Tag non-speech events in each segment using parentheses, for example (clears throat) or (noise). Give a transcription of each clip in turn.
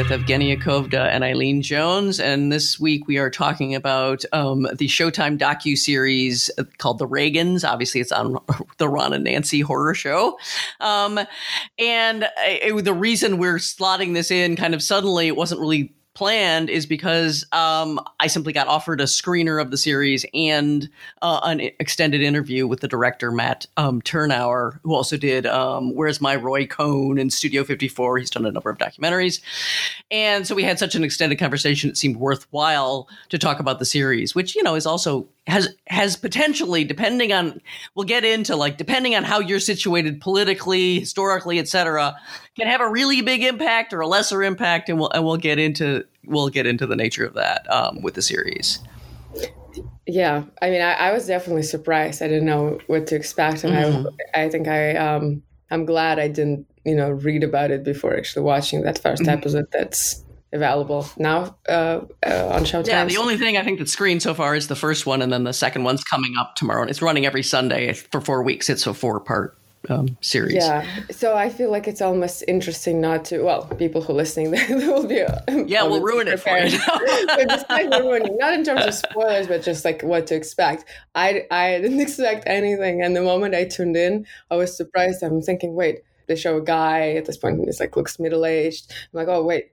with Evgenia Kovda and Eileen Jones, and this week we are talking about um, the Showtime docu series called The Reagans. Obviously, it's on (laughs) the Ron and Nancy horror show, um, and it, the reason we're slotting this in kind of suddenly, it wasn't really planned is because um, I simply got offered a screener of the series and uh, an extended interview with the director Matt um, Tyrnauer, who also did um, "Where's My Roy Cohn" and Studio 54. He's done a number of documentaries, and so we had such an extended conversation. It seemed worthwhile to talk about the series, which you know is also has has potentially depending on we'll get into like depending on how you're situated politically historically etc can have a really big impact or a lesser impact and we'll and we'll get into we'll get into the nature of that um, with the series yeah i mean I, I, was definitely surprised i didn't know what to expect and mm-hmm. i i think i um i'm glad i didn't you know read about it before actually watching that 1st mm-hmm. episode that's available now uh, uh, on Showtime. Yeah, the only thing I think that's screened so far is the first one, and then the second one's coming up tomorrow. And it's running every Sunday for four weeks. It's a four part um, series. Yeah, so I feel like it's almost interesting not to. Well, people who are listening, (laughs) they will be. yeah, we'll ruin it for you. (laughs) but despite ruining, not in terms of spoilers, but just like what to expect. I I didn't (laughs) expect anything, and the moment I tuned in, I was surprised. I'm thinking, wait they show a guy at this point he's like looks middle aged. I'm like, oh wait,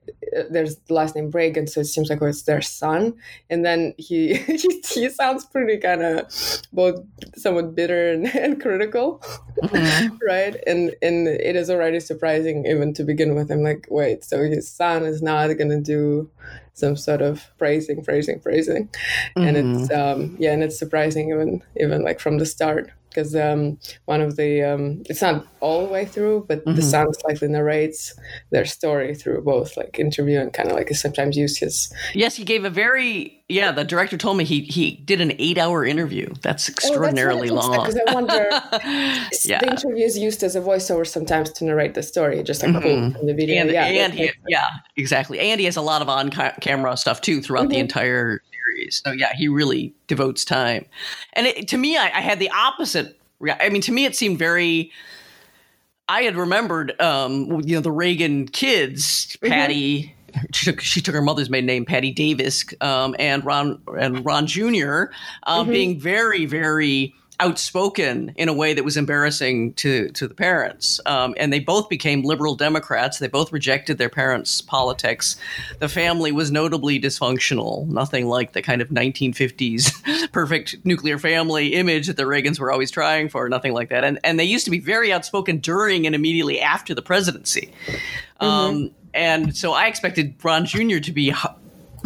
there's the last name Reagan, so it seems like oh, it's their son. And then he (laughs) he, he sounds pretty kind of both somewhat bitter and, (laughs) and critical, mm-hmm. (laughs) right? And and it is already surprising even to begin with. I'm like, wait, so his son is not gonna do some sort of praising, praising, praising, mm-hmm. and it's um yeah, and it's surprising even even like from the start because um, one of the um, it's not all the way through, but mm-hmm. the son slightly narrates their story through both like interview and kind of like sometimes use his. Yes, he gave a very yeah. The director told me he he did an eight hour interview. That's extraordinarily oh, that's long. Because I wonder, (laughs) yeah. the interview is used as a voiceover sometimes to narrate the story, just like mm-hmm. the video. And, yeah, and he, yeah, exactly. And he has a lot of on camera stuff too throughout mm-hmm. the entire series. So yeah, he really devotes time. And it, to me, I, I, had the opposite. I mean, to me, it seemed very. I had remembered, um, you know, the Reagan kids, mm-hmm. Patti. She took, she took her mother's maiden name, Patti Davis, um, and Ron and Ron Jr. Um, mm-hmm. being very, very outspoken in a way that was embarrassing to to the parents. Um, and they both became liberal Democrats. They both rejected their parents' politics. The family was notably dysfunctional. Nothing like the kind of 1950s (laughs) perfect nuclear family image that the Reagans were always trying for. Nothing like that. And and they used to be very outspoken during and immediately after the presidency. Mm-hmm. Um, and so I expected Ron Jr. to be.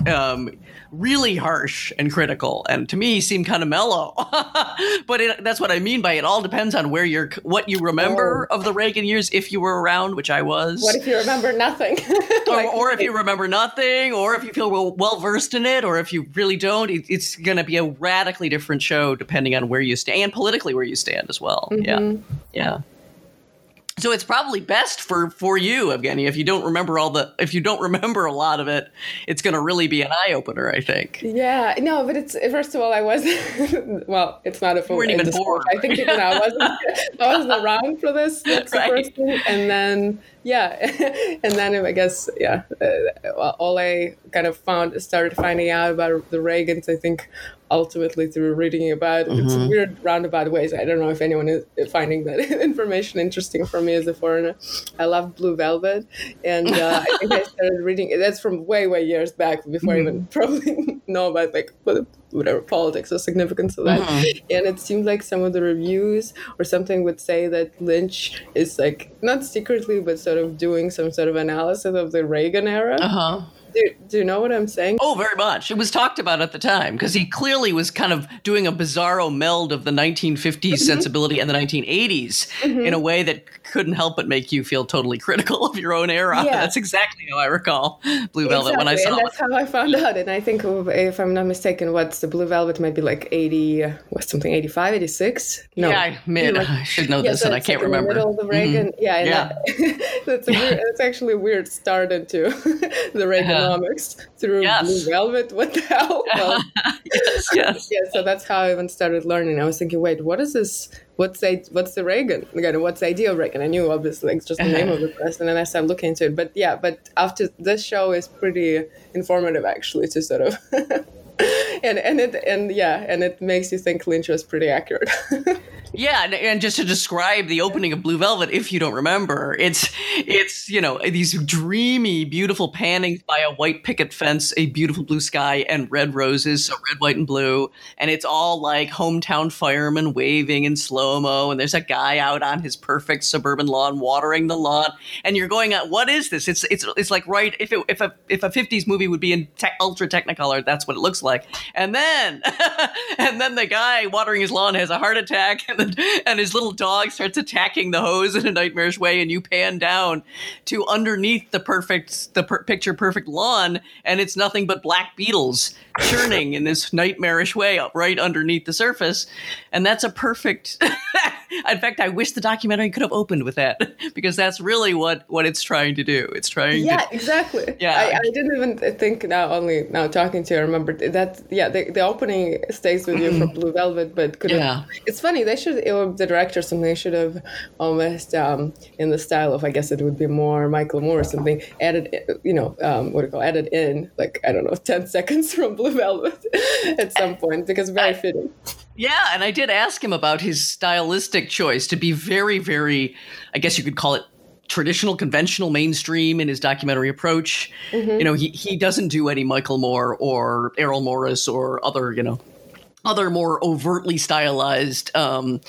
Um, really harsh and critical, and to me seemed kind of mellow. (laughs) but it, that's what I mean by it. All depends on where you're, what you remember oh. of the Reagan years, if you were around, which I was. What if you remember nothing? (laughs) like, or, or, if you remember nothing, or if you feel well, well versed in it, or if you really don't. It, it's going to be a radically different show depending on where you stand, and politically where you stand as well. Mm-hmm. Yeah, yeah. So it's probably best for for you, Evgeny, if you don't remember all the if you don't (laughs) remember a lot of it, it's going to really be an eye opener, I think. Yeah, no, but it's first of all, I wasn't. (laughs) well, it's not a full. You weren't even born. I think even I wasn't. I wasn't around for this. (laughs) That's right. the first thing, and then yeah, and then I guess yeah, uh, all I kind of found started finding out about the Reagans. I think ultimately through reading about mm-hmm. it's weird roundabout ways. I don't know if anyone is finding that (laughs) information interesting for me as a foreigner. I love Blue Velvet, and uh, I think I (laughs) started reading. That's from way way years back before mm-hmm. I even probably (laughs) know about like whatever politics or significance of that. Mm-hmm. And it seemed like some of the reviews or something would say that Lynch is like not secretly, but sort of doing some sort of analysis of the Reagan era. Uh-huh do, do you know what I'm saying? Oh, very much. It was talked about at the time because he clearly was kind of doing a bizarro meld of the 1950s mm-hmm. sensibility and the 1980s mm-hmm. in a way that couldn't help but make you feel totally critical of your own era. Yeah. That's exactly how I recall Blue Velvet exactly. when I saw and that's it. how I found out. And I think, if I'm not mistaken, what's the Blue Velvet might be like 80, what's something, 85, 86? No. Yeah, mid. Like, (laughs) I should know yeah, this so and I can't like remember. Middle of the Reagan. Mm-hmm. Yeah, yeah. That, (laughs) that's, a weird, that's actually a weird start into (laughs) the Reagan economics through Yes. Blue Velvet. What the hell? (laughs) Well, yes, (laughs) yes. yeah, so that's how I even started learning. I was thinking, wait, what is this? What's the what's the Reagan? Again, what's the idea of Reagan? I knew obviously it's just the name uh-huh. of the person, and I started looking into it. But yeah, but after this show is pretty informative actually to sort of. (laughs) and and it and yeah, and it makes you think Lynch was pretty accurate. Yeah, and, and just to describe the opening of Blue Velvet, if you don't remember, it's it's you know these dreamy, beautiful pannings by a white picket fence, a beautiful blue sky, and red roses, so red, white, and blue, and it's all like hometown firemen waving in slow mo, and there's a guy out on his perfect suburban lawn watering the lawn, and you're going, "Uh, "What is this?" It's it's it's like right if it, if a if a '50s movie would be in te- ultra technicolor, that's what it looks like, and then (laughs) and then the guy watering his lawn has a heart attack, (laughs) and and his little dog starts attacking the hose in a nightmarish way, and you pan down to underneath the perfect the per- picture perfect lawn, and it's nothing but black beetles churning in this nightmarish way up right underneath the surface, and that's a perfect. (laughs) in fact, I wish the documentary could have opened with that (laughs) because that's really what what it's trying to do. It's trying yeah, to exactly. Yeah. I, I didn't even think now. Only now talking to you, I remember that. Yeah, the, the opening stays with you mm-hmm. from Blue Velvet, but could Yeah. have. It's funny. They should. Or the director, or something. Should have almost um, in the style of. I guess it would be more Michael Moore or something. Added, you know, um, what do you call? Added in like I don't know, (laughs) ten seconds from Blue Velvet (laughs) at some point because very fitting. Yeah, and I did ask him about his stylistic choice to be very, very, I guess you could call it traditional, conventional, mainstream in his documentary approach. You know, he, he doesn't do any Michael Moore or Errol Morris or other, you know, other more overtly stylized um,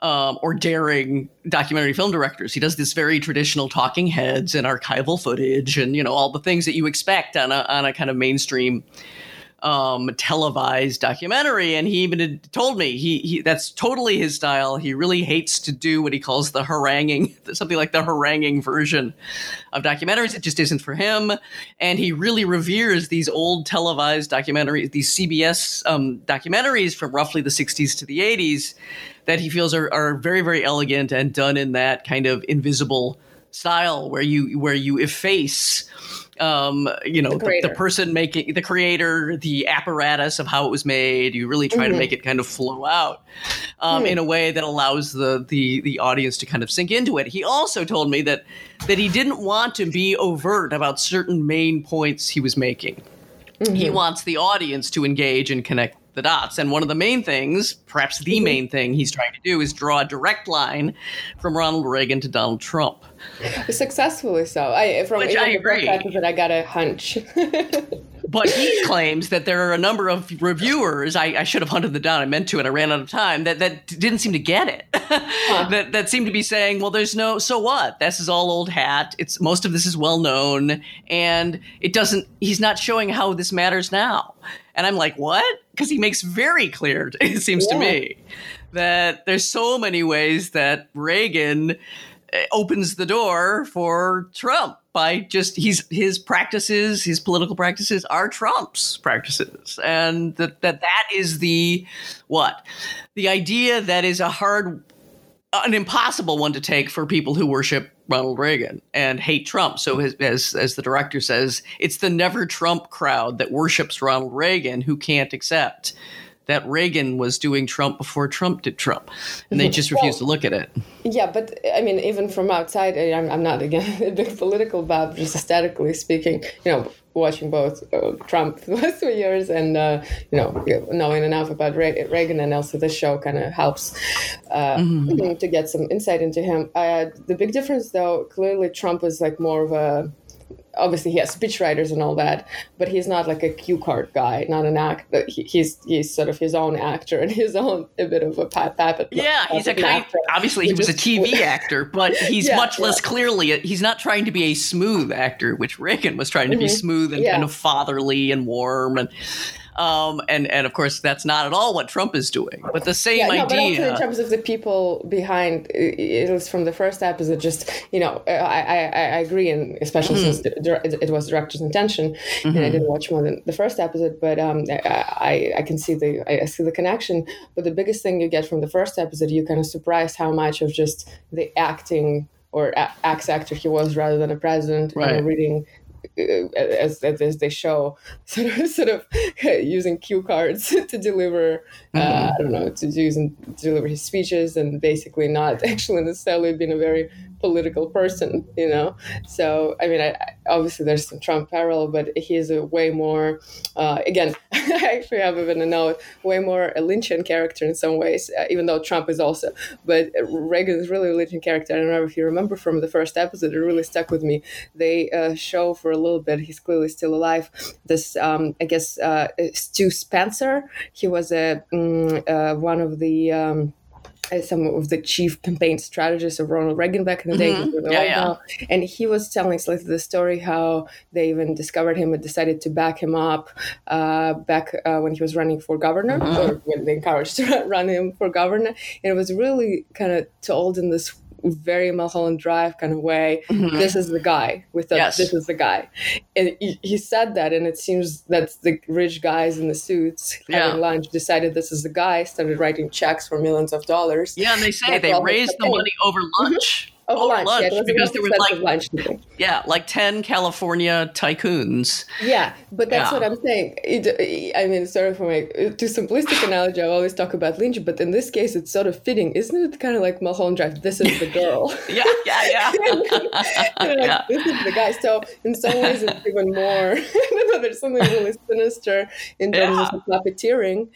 um, or daring documentary film directors. He does this very traditional talking heads and archival footage and, you know, all the things that you expect on a, on a kind of mainstream um, televised documentary, and he even told me he, he that's totally his style. He really hates to do what he calls the haranguing, (laughs) something like the haranguing version of documentaries. It just isn't for him, and he really reveres these old televised documentaries, these CBS um, documentaries from roughly the '60s to the '80s, that he feels are, are very very elegant and done in that kind of invisible style where you where you efface um, you know, the, the, creator. person making the creator, the apparatus of how it was made. You really try to make it kind of flow out um, in a way that allows the, the the audience to kind of sink into it. He also told me that that he didn't want to be overt about certain main points he was making. He wants the audience to engage and connect the dots. And one of the main things, perhaps the main thing he's trying to do, is draw a direct line from Ronald Reagan to Donald Trump. (laughs) Successfully so. I from Which I agree. episode, I got a hunch. (laughs) But he claims that there are a number of reviewers. I, I should have hunted them down. I meant to, and I ran out of time. That that didn't seem to get it. (laughs) that that seemed to be saying, "Well, there's no. So what? This is all old hat. It's most of this is well known, and it doesn't. He's not showing how this matters now." And I'm like, "What?" Because he makes very clear. It seems to me that there's so many ways that Reagan opens the door for Trump by just he's his practices, his political practices are Trump's practices, and that that that is the what the idea that is a hard, an impossible one to take for people who worship Ronald Reagan and hate Trump. So as as, as the director says, it's the never Trump crowd that worships Ronald Reagan who can't accept. That Reagan was doing Trump before Trump did Trump, and they just (laughs) refuse to look at it. Yeah, but I mean, even from outside, I'm, I'm not again a big political buff, just (laughs) aesthetically speaking. You know, watching both uh, Trump (laughs) the last few years and uh, you know knowing enough about Re- Reagan and also the show kind of helps uh, to get some insight into him. Uh, the big difference, though, clearly Trump is like more of a obviously he has speechwriters and all that, but he's not like a cue card guy, not an act. he- He's he's sort of his own actor and (laughs) his own a bit of a pa- puppet. Yeah, he's a kind. master. Obviously, he Which was a TV (laughs) actor, but he's Yeah, much less yeah. clearly. He's not trying to be a smooth actor, which Reagan was trying to be smooth and Mm-hmm. Yeah. kind of fatherly and warm, and um, and and of course, that's not at all what Trump is doing. But the same Yeah, no, but also idea. in terms of the people behind, it it was from the first episode. Just you know, I I, I I agree, and especially Mm-hmm. since it was director's intention, and I didn't watch more than the first episode, but um, I I can see the I see the connection. But the biggest thing you get from the first episode, you kind of surprised how much of just the acting or ex actor he was rather than a president. Right. reading as, as they show, (laughs) sort of sort of (laughs) using cue cards (laughs) to deliver. Uh, mm-hmm. I don't know to use and deliver his speeches, and basically not actually necessarily being a very political person, you know. So I mean, I, obviously there's some Trump parallel, but he's a way more. Uh, again, (laughs) I actually have even a note, way more a Lynchian character in some ways, uh, even though Trump is also. But Reagan is really a Lynchian character. I don't know if you remember from the first episode, it really stuck with me. They uh, show for a little bit, he's clearly still alive. This, um, I guess, uh, Stu Spencer. He was a um, one of the. Um, some of the chief campaign strategists of Ronald Reagan back in the day. Mm-hmm. Yeah, yeah. And he was telling slightly the story how they even discovered him and decided to back him up uh, back uh, when he was running for governor, mm-hmm. or when they encouraged to (laughs) run him for governor. And it was really kind of told in this very Mulholland Drive kind of way. Mm-hmm. This is the guy with the yes. this is the guy, and he, he, said that, and it seems that the rich guys in the suits yeah. having lunch decided this is the guy. Started writing checks for millions of dollars. Yeah, and they say they raised the money over lunch. Mm-hmm Oh, over, lunch, lunch yeah, because there was like lunch yeah like 10 california tycoons. Yeah but that's yeah. what i'm saying. It, i mean sorry for my too simplistic (laughs) analogy i always talk about lynch but in this case it's sort of fitting. Isn't it kind of like mulholland drive this is the girl? (laughs) Yeah yeah yeah, (laughs) like, yeah. this is the guy. So in some ways it's even more there's something really sinister in terms yeah. of puppeteering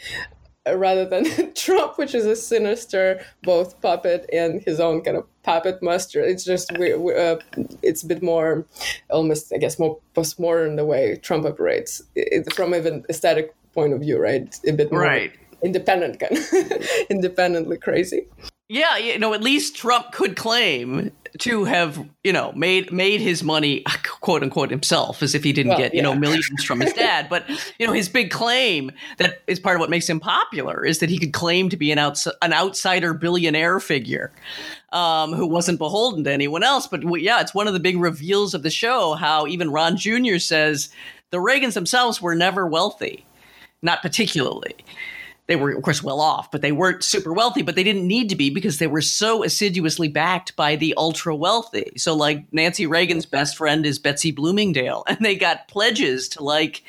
uh, rather than Trump, which is a sinister both puppet and his own kind of puppet master. It's just we, we, uh, it's a bit more, almost I guess more postmodern the way Trump operates it, from even aesthetic point of view, right? A bit more right. independent, kind (laughs) of independently crazy. Yeah, you know, at least Trump could claim to have, you know, made made his money, quote unquote, himself, as if he didn't well, get, you yeah. know, millions from his dad. But you know, his big claim that is part of what makes him popular is that he could claim to be an outs- an outsider billionaire figure um, who wasn't beholden to anyone else. But yeah, it's one of the big reveals of the show how even Ron Jr. says the Reagans themselves were never wealthy, not particularly they were of course well off but they weren't super wealthy but they didn't need to be because they were so assiduously backed by the ultra wealthy. So like nancy reagan's best friend is betsy bloomingdale and they got pledges to like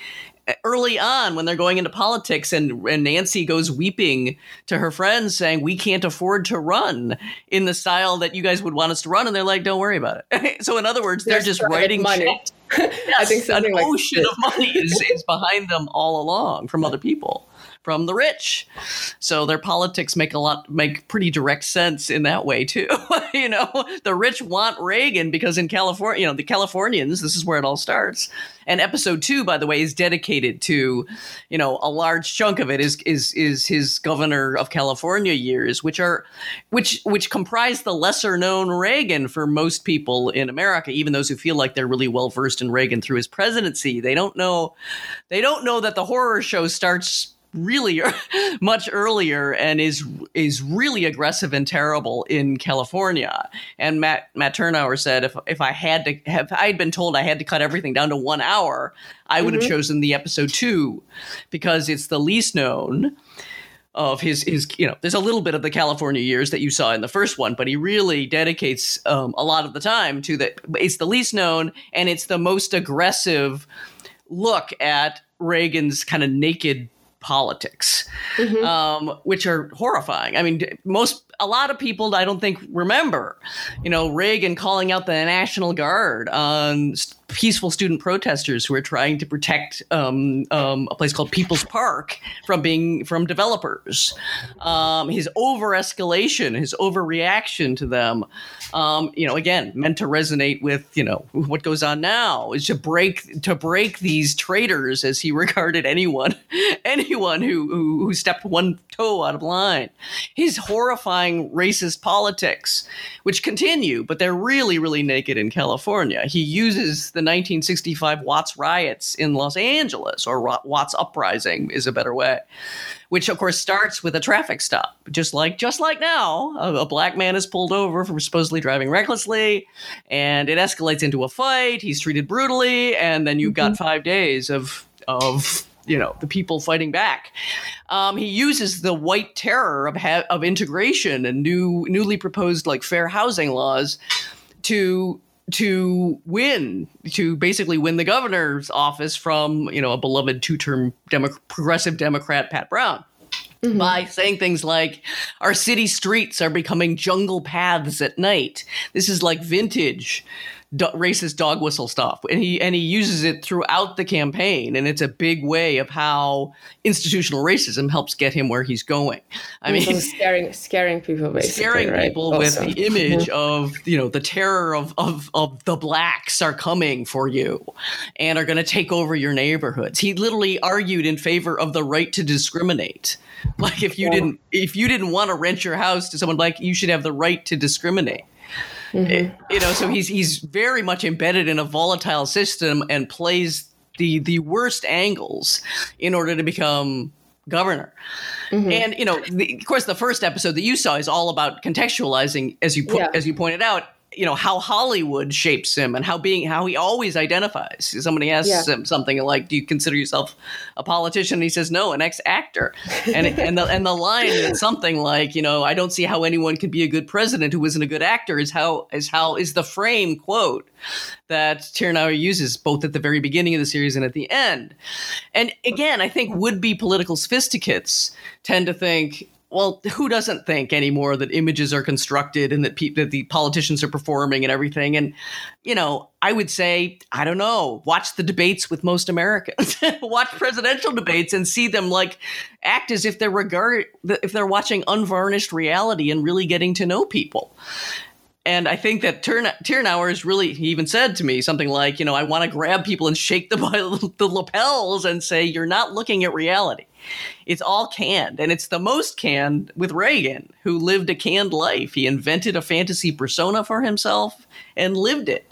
early on when they're going into politics and, and Nancy goes weeping to her friends saying we can't afford to run in the style that you guys would want us to run and they're like don't worry about it. (laughs) So in other words they're, they're just writing money. yes, (laughs) I think something an like ocean this. of money is, is behind them all along from other people from the rich. So their politics make a lot make pretty direct sense in that way too. (laughs) you know, the rich want Reagan because in California, you know, the Californians, this is where it all starts. And episode 2 by the way is dedicated to, you know, a large chunk of it is is is his governor of California years, which are which which comprise the lesser known Reagan for most people in America, even those who feel like they're really well versed in Reagan through his presidency. They don't know they don't know that the horror show starts really (laughs) much earlier and is is really aggressive and terrible in California. And Matt Matt Tyrnauer said if if I had to have I had been told I had to cut everything down to one hour, I would mm-hmm. have chosen the episode two because it's the least known of his his you know there's a little bit of the California years that you saw in the first one, but he really dedicates um, a lot of the time to that. It's the least known and it's the most aggressive look at Reagan's kind of naked politics, mm-hmm. um, which are horrifying. I mean, most a lot of people I don't think remember, you know, Reagan calling out the National Guard on peaceful student protesters who are trying to protect um, um, a place called People's Park from being from developers. Um, his over escalation, his overreaction to them, um, you know, again meant to resonate with you know what goes on now is to break to break these traitors as he (laughs) regarded anyone anyone who, who, who stepped one toe out of line. His horrifying racist politics, which continue, but they're really really naked in California. He uses the 1965 Watts riots in Los Angeles, or Watts uprising is a better way, which of course starts with a traffic stop. Just like just like now, a, a black man is pulled over for supposedly driving recklessly, and it escalates into a fight. He's treated brutally, and then you've got mm-hmm. five days of of you know the people fighting back. Um, he uses the white terror of ha- of integration and new newly proposed like fair housing laws to to win, to basically win the governor's office from, you know, a beloved two-term Demo- progressive Democrat, Pat Brown. Mm-hmm. by saying things like our city streets are becoming jungle paths at night. This is like vintage do- racist dog whistle stuff, and he and he uses it throughout the campaign, and it's a big way of how institutional racism helps get him where he's going. I mean, scaring scaring people, basically, scaring right? people also. with the image mm-hmm. of you know the terror of of of the blacks are coming for you, and are going to take over your neighborhoods. He literally argued in favor of the right to discriminate. Like if you yeah. didn't if you didn't want to rent your house to someone black, you should have the right to discriminate. Mm-hmm. It, you know, so he's he's very much embedded in a volatile system and plays the the worst angles in order to become governor. Mm-hmm. And you know, the, of course, the first episode that you saw is all about contextualizing, as you put, yeah. as you pointed out, you know how Hollywood shapes him and how being how he always identifies. Somebody asks yeah. him something like, "Do you consider yourself a politician?" And he says, "No, an ex-actor." And and the and the line is something like, you know, "I don't see how anyone could be a good president who isn't a good actor." Is how is how is the frame quote that Tyrnauer uses both at the very beginning of the series and at the end. And again, I think would-be political sophisticates tend to think well, who doesn't think anymore that images are constructed and that, pe- that the politicians are performing and everything? And, you know, I would say, I don't know, watch the debates with most Americans, (laughs) watch presidential debates and see them like act as if they're regard, if they're watching unvarnished reality and really getting to know people. And I think that Tyrnauer is really, he even said to me something like, you know, I want to grab people and shake the, (laughs) the lapels and say, you're not looking at reality. It's all canned, and it's the most canned with Reagan, who lived a canned life. He invented a fantasy persona for himself and lived it.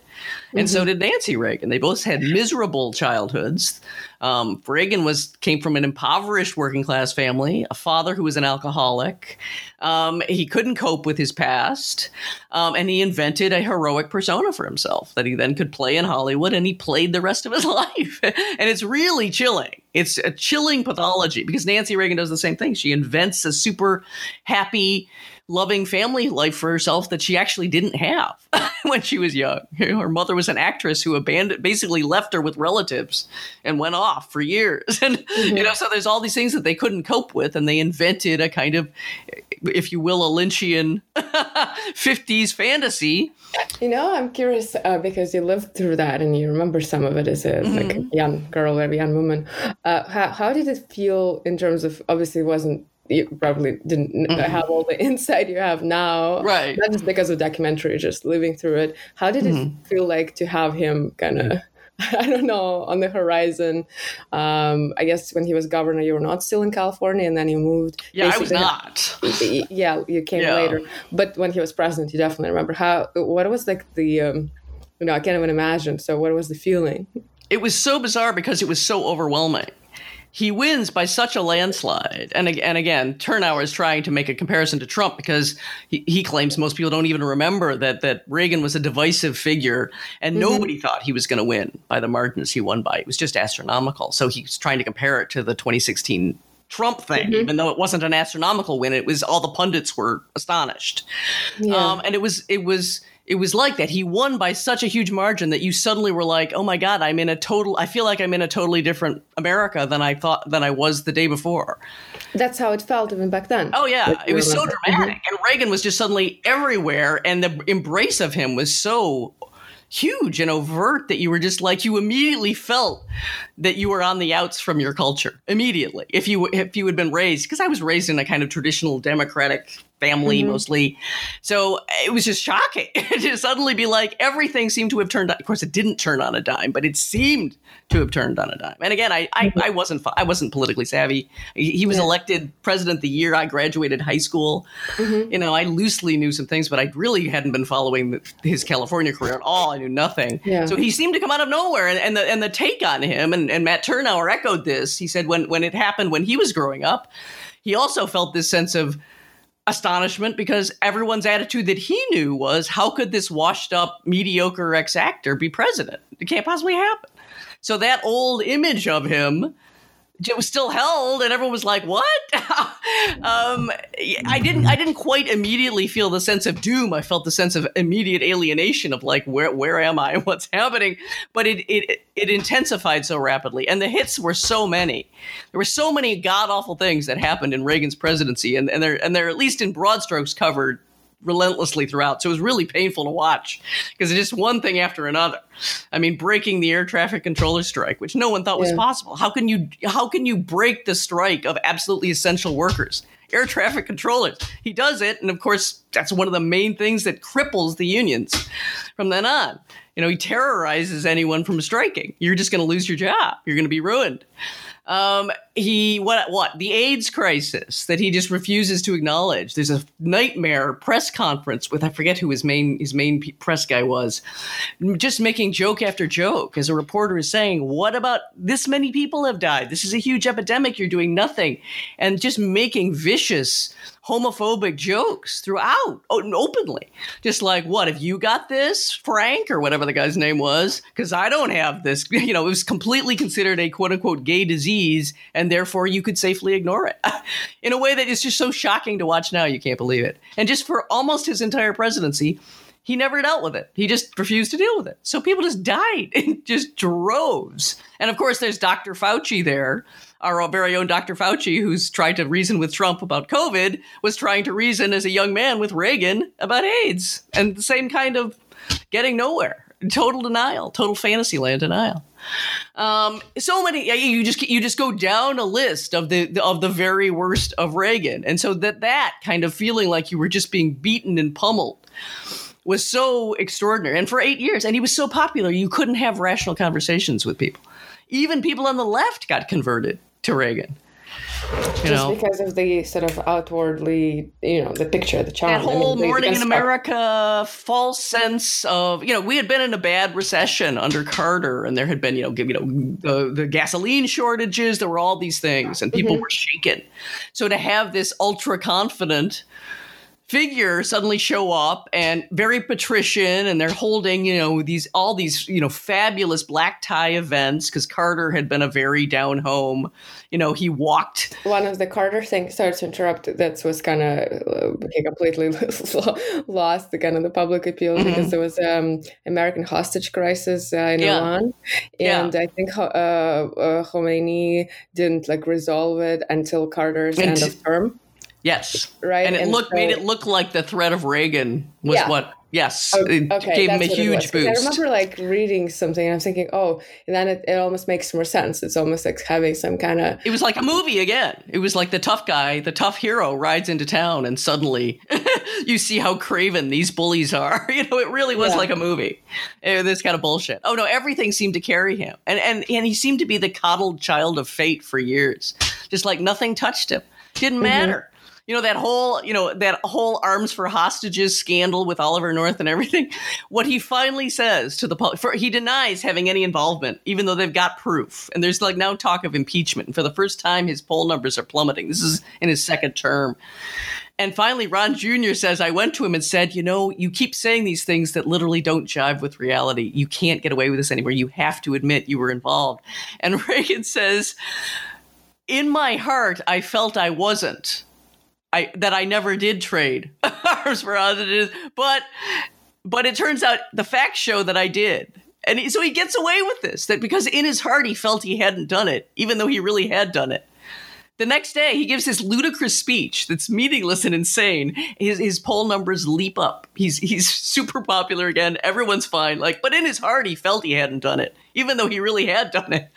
And mm-hmm. so did Nancy Reagan. They both had miserable childhoods. Um, Reagan was came from an impoverished working class family, a father who was an alcoholic. Um, he couldn't cope with his past, um, and he invented a heroic persona for himself that he then could play in Hollywood, and he played the rest of his (laughs) life. and it's really chilling. It's a chilling pathology because Nancy Reagan does the same thing. She invents a super happy loving family life for herself that she actually didn't have (laughs) when she was young. Her mother was an actress who abandoned, basically left her with relatives and went off for years. (laughs) And, mm-hmm. you know, so there's all these things that they couldn't cope with. And they invented a kind of, if you will, a Lynchian (laughs) 50s fantasy. You know, I'm curious uh, because you lived through that and you remember some of it as a mm-hmm. like a young girl or a young woman. Uh, how, how did it feel in terms of, obviously, it wasn't you probably didn't mm-hmm. have all the (laughs) insight you have now right not just because of documentary just living through it how did mm-hmm. it feel like to have him kind of (laughs) I don't know on the horizon. Um, I guess when he was governor, you were not still in California, and then you moved. Yeah, I was not. Yeah, you came yeah. later. But when he was president, you definitely remember how. What was like the, um, you know, I can't even imagine. So, what was the feeling? It was so bizarre because it was so overwhelming he wins by such a landslide. And, and again, Tyrnauer is trying to make a comparison to Trump because he, he claims most people don't even remember that, that Reagan was a divisive figure and mm-hmm. nobody thought he was going to win by the margins he won by. It was just astronomical. So he's trying to compare it to the 2016 Trump thing, mm-hmm. even though it wasn't an astronomical win. It was all the pundits were astonished. Yeah. Um, and it was, it was, it was like that. He won by such a huge margin that you suddenly were like, "Oh my god, I'm in a total I feel like I'm in a totally different America than I thought than I was the day before." That's how it felt even back then. Oh yeah, it was so dramatic. Mm-hmm. And Reagan was just suddenly everywhere and the embrace of him was so huge and overt that you were just like you immediately felt that you were on the outs from your culture immediately if you if you had been raised because I was raised in a kind of traditional democratic family mm-hmm. mostly. So it was just shocking (laughs) to suddenly be like everything seemed to have turned on. Of course, it didn't turn on a dime, but it seemed to have turned on a dime. And again, I I, mm-hmm. I wasn't I wasn't politically savvy. He was yeah. elected president the year I graduated high school. Mm-hmm. You know, I loosely knew some things, but I really hadn't been following his California career at all. I knew nothing. Yeah. So he seemed to come out of nowhere, and, and the and the take on him and, and Matt Tyrnauer echoed this. He said when when it happened when he was growing up, he also felt this sense of astonishment because everyone's attitude that he knew was how could this washed up mediocre ex actor be president? It can't possibly happen. So that old image of him it was still held and everyone was like what? (laughs) Um, i didn't i didn't quite immediately feel the sense of doom. I felt the sense of immediate alienation of like where where am i? (laughs) What's happening? But it it it intensified so rapidly and the hits were so many. There were so many god awful things that happened in reagan's presidency and, and they're and they're at least in broad strokes covered relentlessly throughout. So it was really painful to watch because it's just one thing after another. I mean, breaking the air traffic controller strike, which no one thought yeah. was possible. How can you how can you break the strike of absolutely essential workers? Air traffic controllers. He does it, and of course, that's one of the main things that cripples the unions from then on. You know, he terrorizes anyone from striking. You're just going to lose your job. You're going to be ruined. Um, he what what the AIDS crisis that he just refuses to acknowledge. There's a nightmare press conference with I forget who his main his main press guy was, just making joke after joke as a reporter is saying, "What about this many people have died? This is a huge epidemic. You're doing nothing," and just making vicious homophobic jokes throughout openly. Just like, what, if you got this, Frank, or whatever the guy's name was? Because I don't have this. (laughs) You know, it was completely considered a quote unquote gay disease, and therefore you could safely ignore it (laughs) in a way that is just so shocking to watch now. You can't believe it. And just for almost his entire presidency, he never dealt with it. He just refused to deal with it. So people just (laughs) died in just droves. And of course, there's Dr. Fauci there our very own Dr. Fauci, who's tried to reason with Trump about COVID, was trying to reason as a young man with Reagan about AIDS and the same kind of getting nowhere. Total denial, total fantasy land denial. Um, so many you just you just go down a list of the of the very worst of Reagan, and so that that kind of feeling like you were just being beaten and pummeled was so extraordinary. And for eight years, and he was so popular, you couldn't have rational conversations with people. Even people on the left got converted to Reagan. You Just know? because of the sort of outwardly, you know, the picture, the charm. That whole I mean, morning in America false sense of, you know, we had been in a bad recession under Carter, and there had been, you know, you know, the, the gasoline shortages. There were all these things, and people mm-hmm. were shaken. So to have this ultra confident figure suddenly show up and very patrician and they're holding you know these all these you know fabulous black tie events because carter had been a very down home you know he walked one of the carter things sorry to interrupt that was kind of uh, completely (laughs) lost the kind of the public appeal mm-hmm. because there was um american hostage crisis uh, in yeah. iran and yeah. i think uh, uh, khomeini didn't like resolve it until carter's and end of term Yes. Right. And it and looked so, made it look like the threat of Reagan was yeah. what yes. Okay, it gave him a huge boost. I remember like reading something and I'm thinking, oh, and then it, it almost makes more sense. It's almost like having some kind of It was like a movie again. It was like the tough guy, the tough hero rides into town and suddenly (laughs) you see how craven these bullies are. (laughs) You know, it really was yeah. like a movie. It, this kind of bullshit. Oh no, everything seemed to carry him. And and and he seemed to be the coddled child of fate for years. Just like nothing touched him. Didn't mm-hmm. You know that whole you know that whole arms for hostages scandal with Oliver North and everything. (laughs) What he finally says to the public, for, he denies having any involvement, even though they've got proof. And there's like now talk of impeachment. And for the first time, his poll numbers are plummeting. This is in his second term. And finally, Ron Jr. says, I went to him and said, You know, you keep saying these things that literally don't jive with reality. You can't get away with this anymore. You have to admit you were involved. And (laughs) Reagan says, In my heart, I felt I wasn't. I that I never did trade (laughs) arms for hostages, but but it turns out the facts show that I did. And he, so he gets away with this that because in his heart he felt he hadn't done it, even though he really had done it. The next day, he gives this ludicrous speech that's meaningless and insane. His, his poll numbers leap up. He's he's (laughs) super popular again. Everyone's fine. Like, but in his heart, he felt he hadn't done it, even though he really had done it,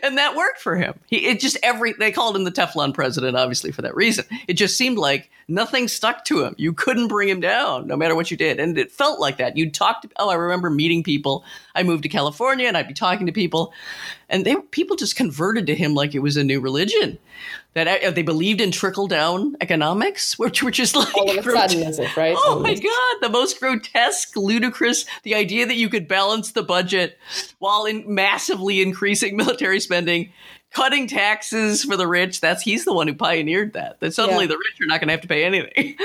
(laughs) and that worked for him. He it just every they called him the Teflon president, obviously for that reason. It just seemed like nothing stuck to him. You couldn't bring him down, no matter what you did, and it felt like that. You'd talk to. Oh, I remember meeting people. I moved to California, and I'd be talking to people, and they people just converted to him like it was a new religion that uh, they believed in trickle down economics, which were just like all of a sudden, is it right? Oh my god, the most grotesque, ludicrous. The idea that you could balance the budget while in massively increasing (laughs) military spending, cutting taxes for the rich. That's he's the one who pioneered that. That suddenly yeah. the rich are not going to have to pay anything. (laughs)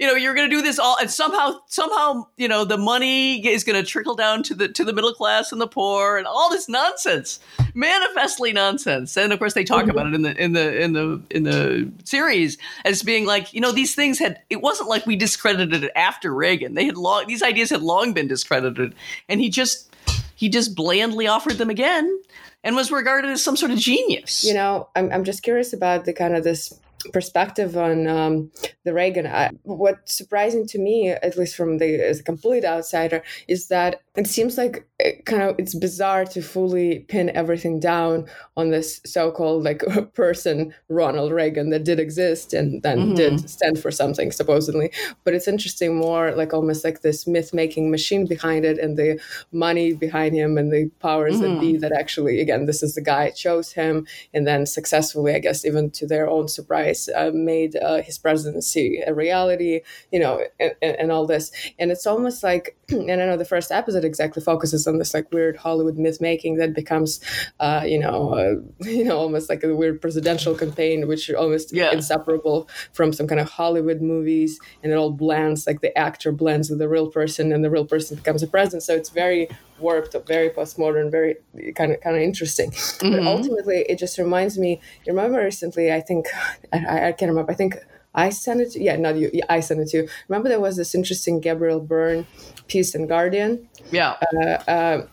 you know, you're going to do this all, and somehow, somehow, you know, the money is going to trickle down to the to the middle class and the poor, and all this nonsense, manifestly nonsense. And of course, they talk mm-hmm. about it in the in the in the in the series as being like, you know, these things had. It wasn't like we discredited it after Reagan. They had long these ideas had long been discredited, and he just he just blandly offered them again and was regarded as some sort of genius. You know, I'm, I'm just curious about the kind of this perspective on um, the Reagan. I, what's surprising to me, at least from the as a complete outsider, is that it seems like it kind of it's bizarre to fully pin everything down on this so-called like (laughs) person Ronald Reagan that did exist and then mm-hmm. did stand for something supposedly. But it's interesting, more like almost like this myth-making machine behind it, and the money behind him, and the powers mm-hmm. that be that actually, again, this is the guy chose him, and then successfully, I guess, even to their own surprise uh, made uh, his presidency a reality, you know, and, and, all this. And it's almost like, (clears throat) and I know the first episode exactly focuses on this like weird Hollywood myth making that becomes, uh, you know, uh, (laughs) you know, almost like a weird presidential campaign, which almost yeah. inseparable from some kind of Hollywood movies, and it all blends, like the actor blends with the real person, and the real person becomes a president. So it's very warped, very postmodern, very kind of kind of interesting. Mm-hmm. But ultimately, it just reminds me. You remember recently? I think (sighs) I, I can't remember. I think I sent it. To, yeah, not you. I sent it to you. Remember there was this interesting Gabriel Byrne piece in Guardian. Yeah. Uh, uh,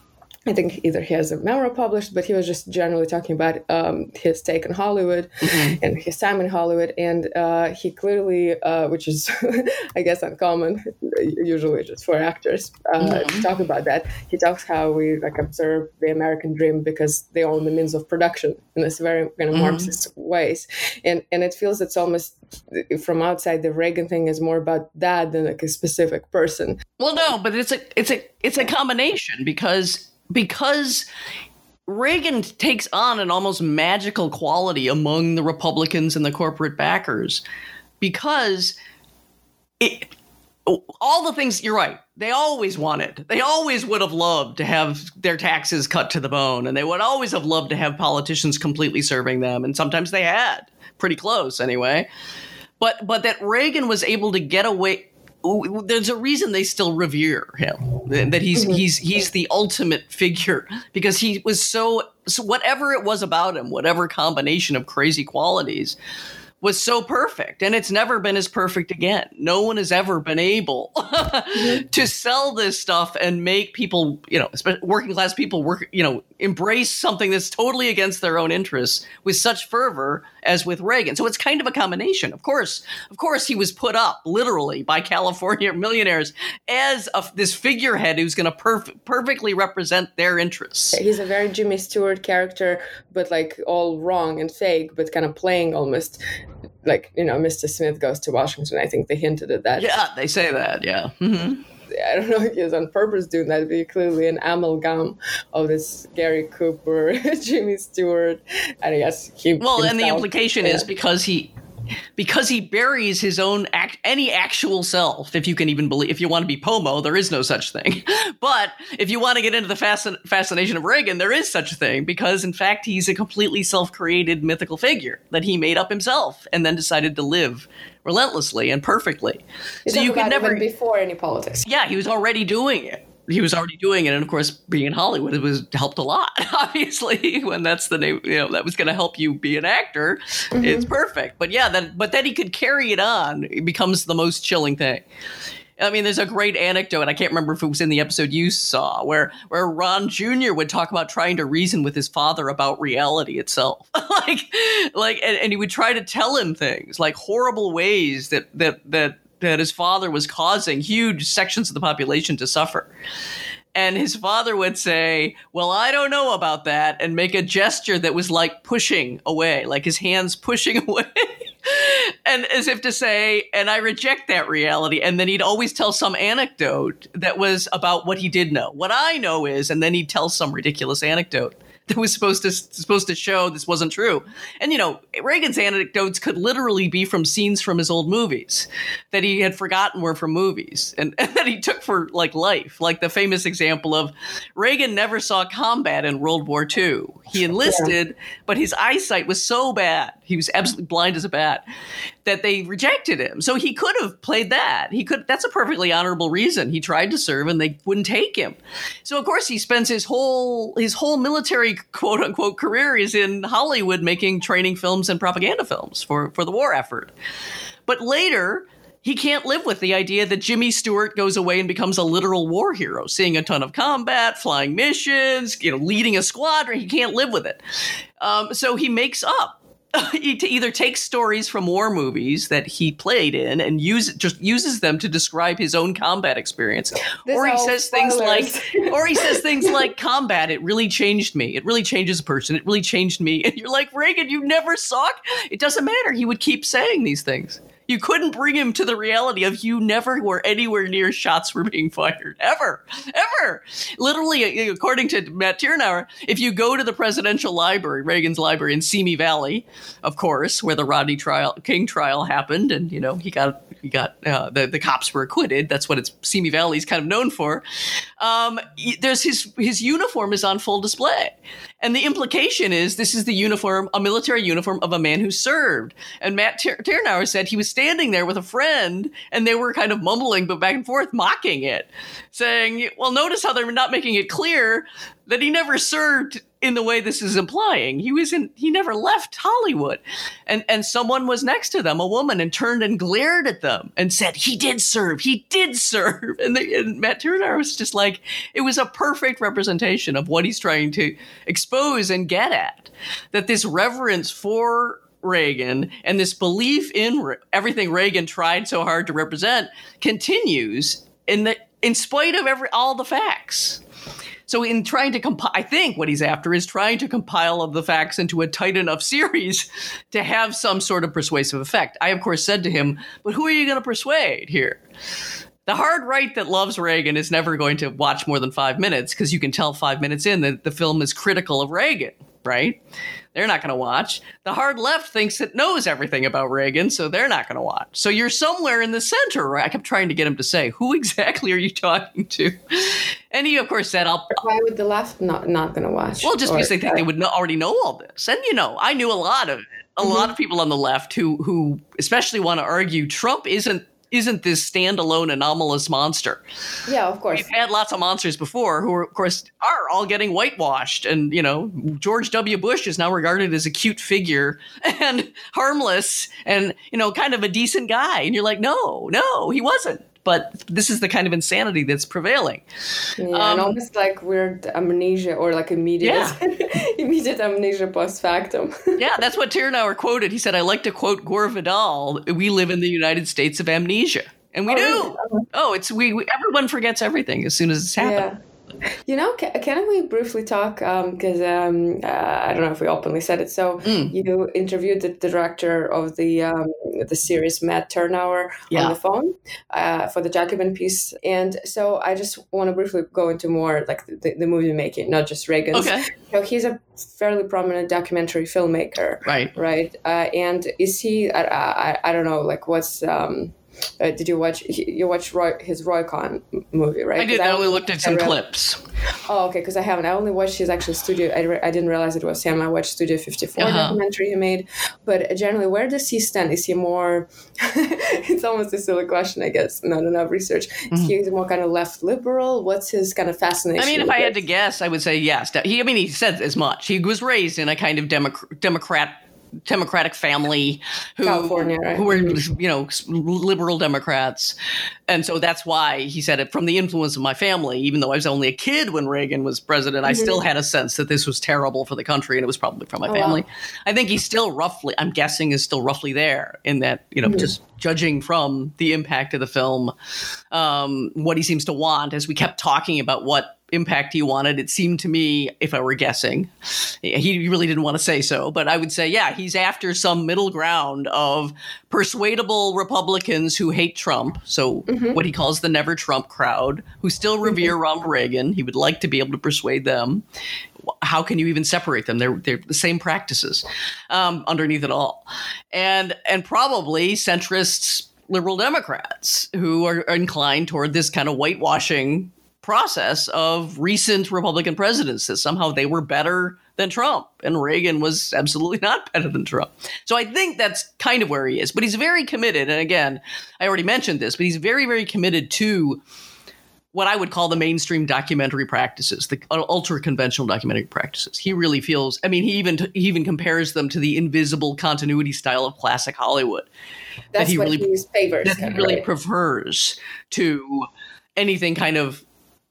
I think either he has a memoir published, but he was just generally talking about um, his take on Hollywood mm-hmm. and his time in Hollywood. And uh, he clearly, uh, which is, (laughs) I guess, uncommon, usually just for actors, uh, mm-hmm. to talk about that. He talks how we like observe the American dream because they own the means of production in this very kind of mm-hmm. Marxist ways. And and it feels it's almost from outside the Reagan thing is more about that than like a specific person. Well, no, but it's a it's a it's a combination because because Reagan takes on an almost magical quality among the Republicans and the corporate backers because it, all the things you're right they always wanted they always would have loved to have their taxes cut to the bone and they would always have loved to have politicians completely serving them and sometimes they had pretty close anyway. But but that Reagan was able to get away there's a reason they still revere him that he's mm-hmm. he's he's the ultimate figure because he was so so whatever it was about him whatever combination of crazy qualities was so perfect and it's never been as perfect again. No one has ever been able (laughs) mm-hmm. to sell this stuff and make people, you know, working class people work, you know, embrace something that's totally against their own interests with such fervor as with Reagan. So it's kind of a combination. Of course, of course he was put up literally by (laughs) California millionaires as a, this figurehead who's going to perf- perfectly represent their interests. He's a very Jimmy Stewart character but like all wrong and fake but kind of playing almost like you know mr smith goes to washington i think they hinted at that yeah they say that yeah mm-hmm. I don't (laughs) know if he was on purpose doing that, but clearly an amalgam of this Gary Cooper, (laughs) Jimmy Stewart, and I guess he. Well, himself, and the implication yeah. is because he because he buries his own act, any actual self if you can even believe if you want to be pomo there is no such thing (laughs) but if you want to get into the fascin- fascination of reagan there is such a thing because in fact he's a completely self-created mythical figure that he made up himself and then decided to live relentlessly and perfectly you so you could never before any politics yeah he was already doing it he was already doing it, and of course, being in Hollywood it was helped a lot. (laughs) Obviously, when that's the name, you know, that was going to help you be an actor. Mm-hmm. It's perfect. But yeah, that but then he could carry it on. It becomes the most chilling thing. I mean, there's a great anecdote. I can't remember if it was in the episode you saw, where where Ron Jr. would talk about trying to reason with his father about reality itself, (laughs) like, like, and, and he would try to tell him things like horrible ways that that that that his father was causing huge sections of the population to suffer. And his father would say, Well, I don't know about that, and make a gesture that was like pushing away, like his hands pushing (laughs) away. And as if to say, and I reject that reality. And then he'd always tell some anecdote that was about what he did know. What I know is, and then he'd tell some ridiculous anecdote that was supposed to supposed to show this wasn't true. And you know, Reagan's anecdotes could literally be from scenes from his old movies that he had forgotten were from movies and, (laughs) and that he took for like life. Like the famous example of Reagan never saw combat in World War II. He enlisted, yeah. but his eyesight was so bad. He was absolutely blind as a bat that they rejected him. So he could have played that. He could that's a perfectly honorable reason. He tried to serve and they wouldn't take him. So of course he spends his whole his whole military quote unquote career is in Hollywood making training films and propaganda films for for the war effort. But later he can't live with the idea that Jimmy Stewart goes away and becomes a literal war hero, seeing a ton of combat, flying missions, you know, leading a squadron. He can't live with it. Um, so he makes up to either takes stories from war movies that he played in and use just uses them to describe his own combat experience, this or he says spoilers. things like, or he says (laughs) things like, "Combat, it really changed me. It really changes a person. It really changed me." (laughs) And you're like, Reagan, you never saw. It doesn't matter. He would keep saying these things. You couldn't bring him to the reality of you never were anywhere near shots were being fired. Ever. Ever. Literally, according to Matt Tyrnauer, if you go to the presidential library, Reagan's library in Simi Valley, of course, where the Rodney trial, King trial happened, and, you know, he got, he got, uh, the, the cops were acquitted. That's what it's, Simi Valley is kind of known for. Um, there's his, his uniform is on full display. And the implication is this is the uniform, a military uniform of a man who served. And Matt Tyrnauer said he was standing there with a friend and they were kind of mumbling, but back and forth, mocking it, saying, well, notice how they're not making it clear that he never served in the way this is implying. He was in he never left Hollywood. And and someone was next to them, a woman, and turned and glared at them and said, He did serve, he did serve. (laughs) And, they, and Matt Tyrnauer was just like, it was a perfect representation of what he's trying to expose and get at. That this reverence for Reagan and this belief in re- everything Reagan tried so hard to represent continues in the in spite of every all the facts. So in trying to compile, I think what he's after is trying to compile the facts into a tight enough (laughs) series to have some sort of persuasive effect. I of course said to him, "But who are you going to persuade here?" The hard right that loves Reagan is never going to watch more than five minutes because you can tell five minutes in that the film is critical of Reagan, right? They're not going to watch. The hard left thinks it knows everything about Reagan, so they're not going to watch. So you're somewhere in the center. Right? I kept trying to get him to say, "Who exactly are you talking to?" And he, of course, said, "I'll." Why would the left not not going to watch? Well, just or, because they think they would already know all this. And you know, I knew a lot of it. A mm-hmm. lot of people on the left who who especially want to argue Trump isn't isn't this standalone anomalous monster. Yeah, of course. We've had lots of monsters before who, are, of course, are all getting whitewashed. And, you know, George W. Bush is now regarded as a cute figure (laughs) and harmless and, you know, kind of a decent guy. And you're like, no, no, he wasn't but this is the kind of insanity that's prevailing. Yeah, um, and almost like weird amnesia or like immediate yeah. (laughs) immediate amnesia post factum. (laughs) yeah, that's what Tyrnauer quoted. He said, "I like to quote Gore Vidal: We live in the United States of amnesia." And we oh, do. Really? Oh, it's we, we, Everyone forgets everything as soon as it's happened. Yeah. You know, can, can we briefly talk? Because um, um, uh, I don't know if we openly said it. So mm. you interviewed the, director of the um, the series, Matt Tyrnauer, yeah. on the phone uh, for the Jacobin piece, and so I just want to briefly go into more like the, the movie making, not just Reagan's. Okay. So he's a fairly prominent documentary filmmaker, right? Right. Uh, and is he? I, I, I don't know. Like, what's um, uh, did you watch? You watched Roy, his Roy Cohn movie, right? I did. I only looked at some clips. Oh, okay. Because I haven't. I only watched his actual studio. I, re- I didn't realize it was him. I watched Studio Fifty Four uh-huh. documentary he made. But generally, where does he stand? Is he more? (laughs) it's almost a silly question, I guess. Not enough research. Mm-hmm. Is he more kind of left liberal? What's his kind of fascination? I mean, if I had to guess, I would say yes. He. I mean, he said as much. He was raised in a kind of Democ- Democrat Democratic family who right? who were mm-hmm. you know liberal Democrats, and so that's why he said it from the influence of my family. Even though I was only a kid when Reagan was president, mm-hmm. I still had a sense that this was terrible for the country, and it was probably from my oh, family. Wow. I think he's still roughly, I'm guessing, is still roughly there in that you know mm-hmm. just judging from the impact of the film, um, what he seems to want, as we kept talking about what impact he wanted. It seemed to me, if I were guessing, he really didn't want to say so, but I would say, yeah, he's after some middle ground of persuadable Republicans who hate Trump. So, mm-hmm. what he calls the never Trump crowd, who still revere mm-hmm. Ronald Reagan. He would like to be able to persuade them. How can you even separate them? They're they're the same practices um, underneath it all, and and probably centrists liberal Democrats who are inclined toward this kind of whitewashing process of recent Republican presidents that somehow they were better than Trump and Reagan was absolutely (laughs) not better than Trump. So I think that's kind of where he is. But he's very committed. And again, I already mentioned this, but he's very, very committed to what I would call the mainstream documentary practices, the uh, ultra conventional documentary practices. He really feels. I mean, he even he even compares them to the invisible continuity style of classic Hollywood. That's that he what really, he favors. That he really right? prefers to anything kind of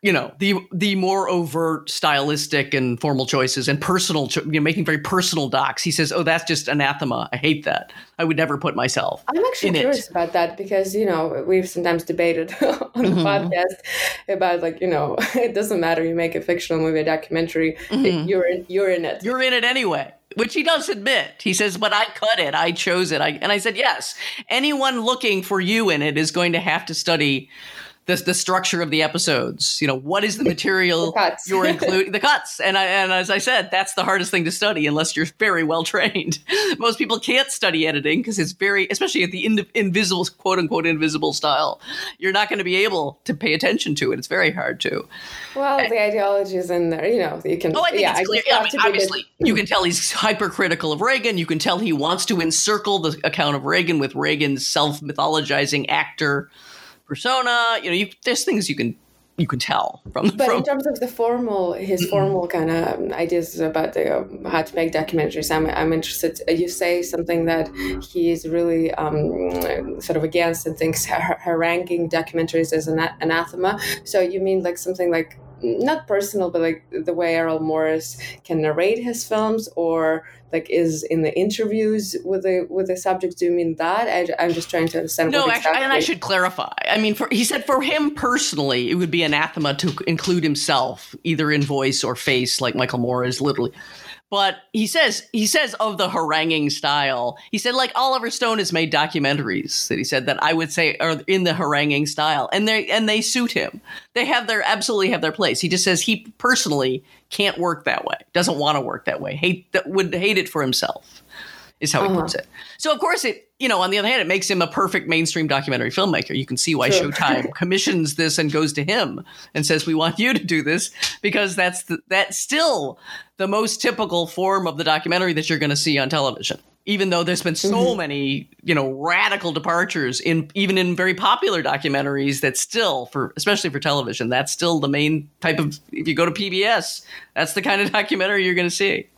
you know the the more overt stylistic and formal choices and personal cho- you know making very personal docs he says oh that's just anathema i hate that i would never put myself i'm actually curious it. about that because you know we've sometimes debated (laughs) on the mm-hmm. podcast about like you know (laughs) it doesn't matter you make a fictional movie a documentary mm-hmm. you're in you're in it you're in it anyway which he does admit. He says, "But I cut it. I chose it." I, and I said, "Yes. Anyone looking for you in it is going to have to study the the structure of the episodes. You know, what is the material (laughs) the you're including the cuts? And I, and as I said, that's the hardest thing to study unless you're very well trained. (laughs) Most people can't study editing because it's very, especially at the in, invisible quote unquote invisible style. You're not going to be able to pay attention to it. It's very hard to. Well, and, the ideology is in there. You know, you can. Oh, I think yeah, it's clear. I mean, obviously, you can tell he's hypercritical of Reagan. You can tell he wants to encircle the account of Reagan with Reagan's self mythologizing actor persona. You know, you, there's things you can you can tell from. But from, in terms of the formal, his (clears throat) formal kind of ideas about the, uh, how to make documentaries, I'm I'm interested. You say something that he is really um, sort of against and thinks haranguing documentaries is an anathema. So you mean like something like not personal, but like the way Errol Morris can narrate his films, or like is in the interviews with the with the subjects. Do you mean that? I, am just trying to understand. No, actually, exactly. and I should clarify. I mean, for, he said for him personally, it would be anathema to include himself either in voice or face, like Michael Moore is literally. But he says he says of the haranguing style. He said like Oliver Stone has made documentaries that he said that I would say are in the haranguing style, and they and they suit him. They have their absolutely have their place. He just says he personally can't work that way. Doesn't want to work that way. Hate that would hate it for himself is how he uh-huh. puts it. So of course it, you know, on the other hand, it makes him a perfect mainstream documentary filmmaker. You can see why sure. Showtime (laughs) commissions this and goes to him and says, "We want you to do this," because that's the, that's still the most typical form of the documentary that you're going to see on television. Even though there's been so mm-hmm. many, you know, radical departures in even in very popular documentaries, that still for especially for television, that's still the main type of. If you go to PBS, that's the kind of (laughs) documentary you're going to see.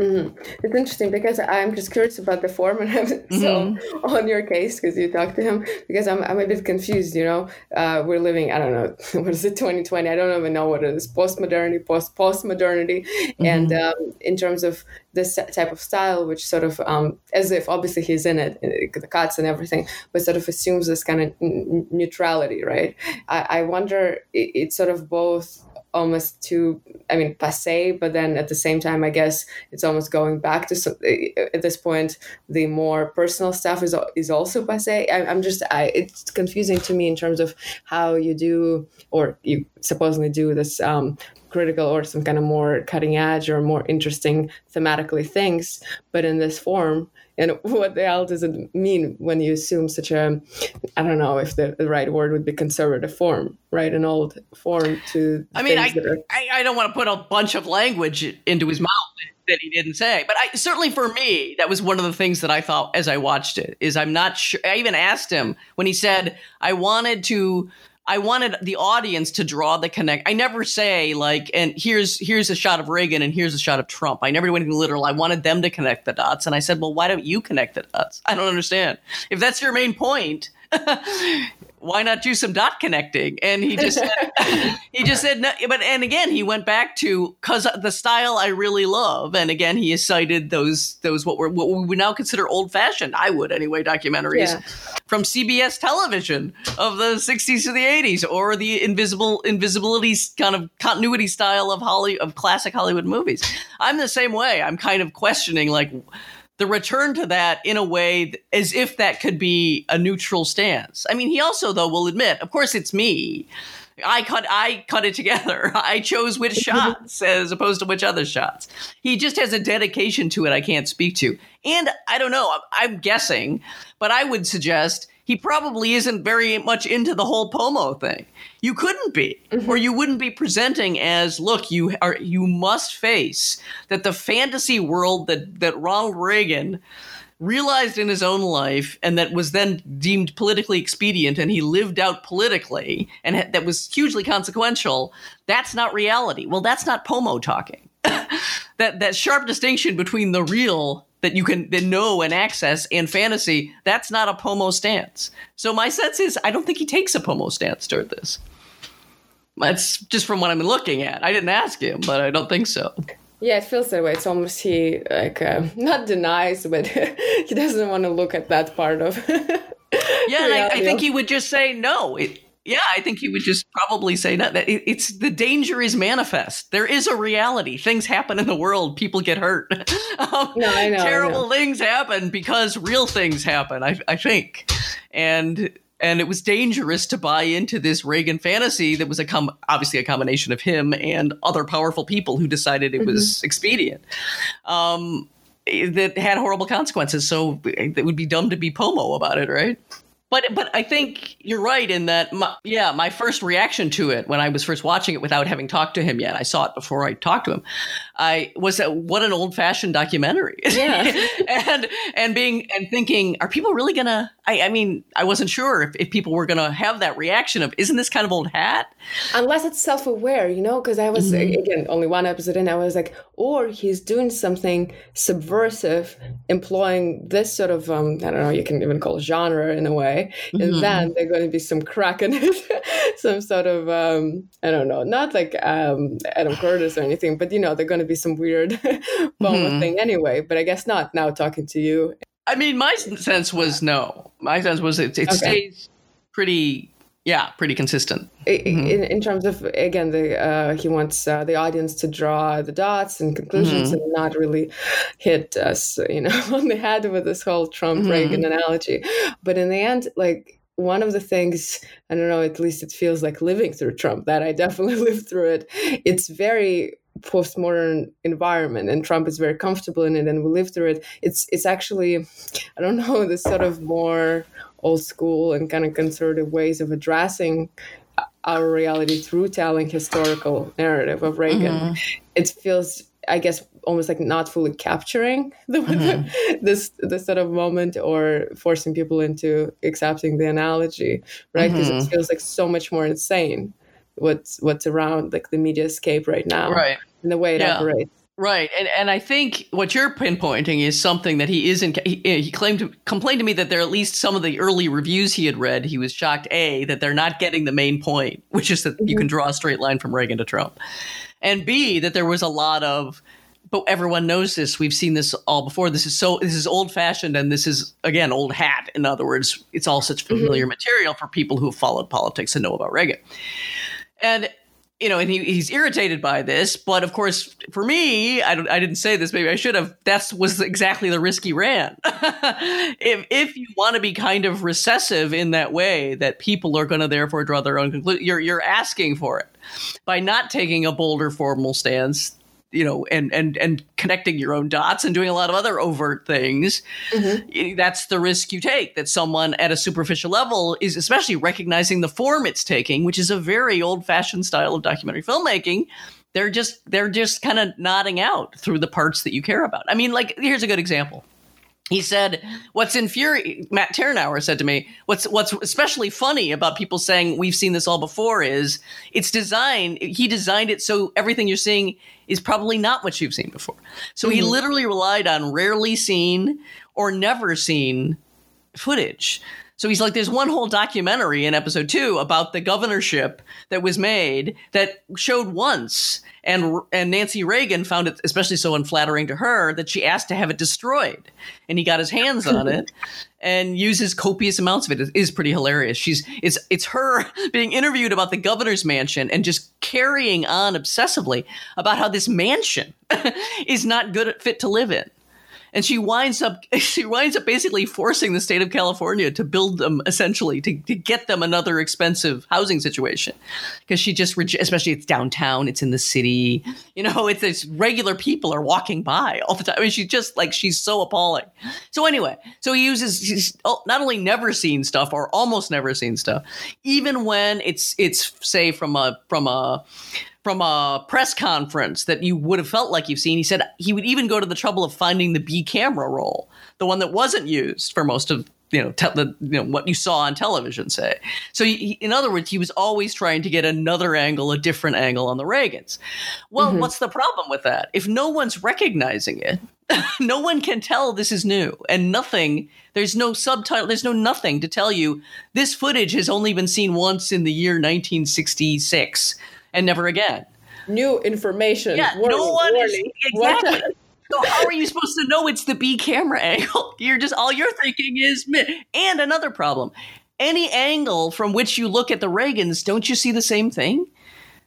Mm-hmm. It's interesting because I'm just curious about the form, and (laughs) I'm mm-hmm. so on your case because you talked to him. Because I'm, I'm a bit confused. You know, uh, we're living. I don't know (laughs) what is it 2020. I don't even know what it is. Postmodernity, post postmodernity, mm-hmm. and um, in terms of this type of style, which sort of um, as if obviously he's in it, the cuts and everything, but sort of assumes this kind of n- neutrality, right? I, I wonder. It, it's sort of both almost too i mean passe but then at the same time i guess it's almost going back to some, at this point the more personal stuff is is also passe. I, am just I, it's confusing to me in terms of how you do or you supposedly do this um, critical or some kind of more cutting edge or more interesting thematically things but in this form and what the hell does it mean when you assume such a i don't know if the, the right word would be conservative form right? An old form to i mean I, are... I, I don't want to put a bunch of language into his mouth that he didn't say but i certainly for me that was one of the things that i thought as i watched it is i'm not sure i even asked him when he said i wanted to I wanted the audience to draw the connect. I never say like, and here's here's a shot of Reagan and here's a shot of Trump. I never do anything literal. I wanted them to connect the dots, and I said, well, why don't you connect the dots? I don't understand. If that's your main point, (laughs) why not do some dot connecting? And he just said, (laughs) he just said no. But and again, he went back to because the style I really love. And again, he cited those those what were what we would now consider old fashioned. I would anyway documentaries yeah. from CBS television of the '60s to the '80s, or the invisible invisibility kind of continuity style of Holly of classic Hollywood movies. I'm the same way. I'm kind of questioning like the return to that in a way as if that could be a neutral stance. I mean, he also though will admit, of course, it's me. I cut I cut it together. (laughs) I chose which (laughs) shots as opposed to which other shots. He just has a dedication to it I can't speak to. And I don't know, I'm guessing, but I would suggest he probably isn't very much into the whole Pomo thing. You couldn't be, mm-hmm. or you wouldn't be presenting as, look, you are you must face that the fantasy world that that Ronald Reagan realized in his own life and that was then deemed politically expedient and he lived out politically and ha- that was hugely consequential that's not reality well that's not pomo talking (laughs) that that sharp distinction between the real that you can then know and access and fantasy, that's not a Pomo stance. So my sense is I don't think he takes a Pomo stance toward this. That's just from what I'm looking at. I didn't ask him, but I don't think so. Yeah, it feels that way. It's almost he like uh, not denies, but (laughs) he doesn't want to look at that part of. (laughs) yeah, and I, I, think he would just say no. It, yeah, I think he would just probably say that, that it, it's the danger is manifest. There is a reality. Things happen in the world. People get hurt. (laughs) um, no, I know. Terrible I know. things happen because real things happen. I, I think, and and it was dangerous to buy into this Reagan fantasy that was a com- obviously a combination of him and other powerful people who decided it mm-hmm. was expedient. Um, that had horrible consequences. So it would be dumb to be Pomo about it, right? But but I think you're right in that. My, yeah, my first reaction to it when I was first watching it without having talked to him yet, I saw it before I talked to him. I was what an old fashioned documentary. Yeah, (laughs) and and being and thinking, are people really gonna? I, I mean, I wasn't sure if, if people were gonna have that reaction of, isn't this kind of old hat? Unless it's self aware, you know, because I was mm-hmm. again only one episode in, I was like, or he's doing something subversive, employing this sort of um, I don't know, you can even call it genre in a way mm-hmm. and then there's going to be some crack in it, (laughs) some sort of um, I don't know, not like um, Adam Curtis or anything, but you know, there's going to be some weird (laughs) mm-hmm. thing anyway. But I guess not now talking to you. I mean, my sense was no. My sense was it, it okay. stays pretty yeah pretty consistent mm-hmm. in, in terms of again the uh, he wants uh, the audience to draw the dots and conclusions mm-hmm. and not really hit us you know (laughs) on the head with this whole trump mm-hmm. reagan analogy but in the end like one of the things i don't know at least it feels like living through trump that i (laughs) definitely lived through it it's very postmodern environment and Trump is very comfortable in it and we live through it it's it's actually I don't know this sort of more old school and kind of conservative ways of addressing our reality through telling historical narrative of Reagan. Mm-hmm. It feels, I guess, almost like not fully capturing (laughs) the, mm-hmm. this this sort of moment or forcing people into accepting the analogy, right? Because mm-hmm. it feels like so much more insane what's what's around like the media scape right now, right? And the way it yeah. operates. Right, and and I think what you're pinpointing is something that he isn't. He, he claimed to complain to me that there are at least some of the early reviews he had read. He was shocked a that they're not getting the main point, which is that mm-hmm. you can draw a straight line from Reagan to Trump, and b that there was a lot of. But everyone knows this. We've seen this all before. This is so. This is old fashioned, and this is again old hat. In other words, it's all such mm-hmm. familiar mm-hmm. material for people who have followed politics and know about Reagan. And you know, and he, he's irritated by this. But of course, for me, I, I didn't say this. Maybe I should have. That was exactly the risk he ran. (laughs) if if you want to be kind of recessive in that way, that people are going to therefore draw their own conclusion, you're you're asking for it by not taking a bolder formal stance you know and and and connecting your own dots and doing a lot of other overt things mm-hmm. that's the risk you take that someone at a superficial level is especially recognizing the form it's taking which is a very old fashioned style of documentary filmmaking. They're just they're just kind of nodding out through the parts that you care about. I mean like here's a good example he said, "What's infuriating?" Matt Tyrnauer said to me, "What's what's especially funny about people saying we've seen this all before is it's designed. He designed it so everything you're seeing is probably not what you've seen before. So mm-hmm. he literally relied on rarely seen or never seen footage. So he's like, there's one whole documentary in episode two about the governorship that was made that showed once. And, and Nancy Reagan found it especially so unflattering to her that she asked to have it destroyed. And he got his hands on it (laughs) and uses copious amounts of it. It is pretty hilarious. She's it's it's her (laughs) being interviewed about the governor's mansion and just carrying on obsessively about how this mansion (laughs) is not good fit to live in and she winds up (laughs) she winds up basically forcing the state of California to build them essentially to, to get them another expensive housing situation. Because she just especially it's downtown it's in the city you know it's, it's regular people are walking by all the time I mean she's just like she's so appalling. So anyway so he uses he's oh, not only never seen stuff or almost never seen stuff even when it's it's say from a from a from a press conference that you would have felt like you've seen. He said he would even go to the trouble of finding the B camera roll, the one that wasn't used for most of you know, te- the, you know what you saw on television, say. So, he, in other words, he was always trying to get another angle, a different angle on the Reagans. Well, mm-hmm. what's the problem with that? If no one's recognizing it, (laughs) no one can tell this is new, and nothing. There's no subtitle. There's no nothing to tell you this footage has only been seen once in the year 1966 and never again. New information. Yeah, warning, no one warning. is exactly. so how are you supposed to know it's the B camera angle? (laughs) You're just all you're thinking is and another problem. Any angle from which you look at the Reagans, don't you see the same thing?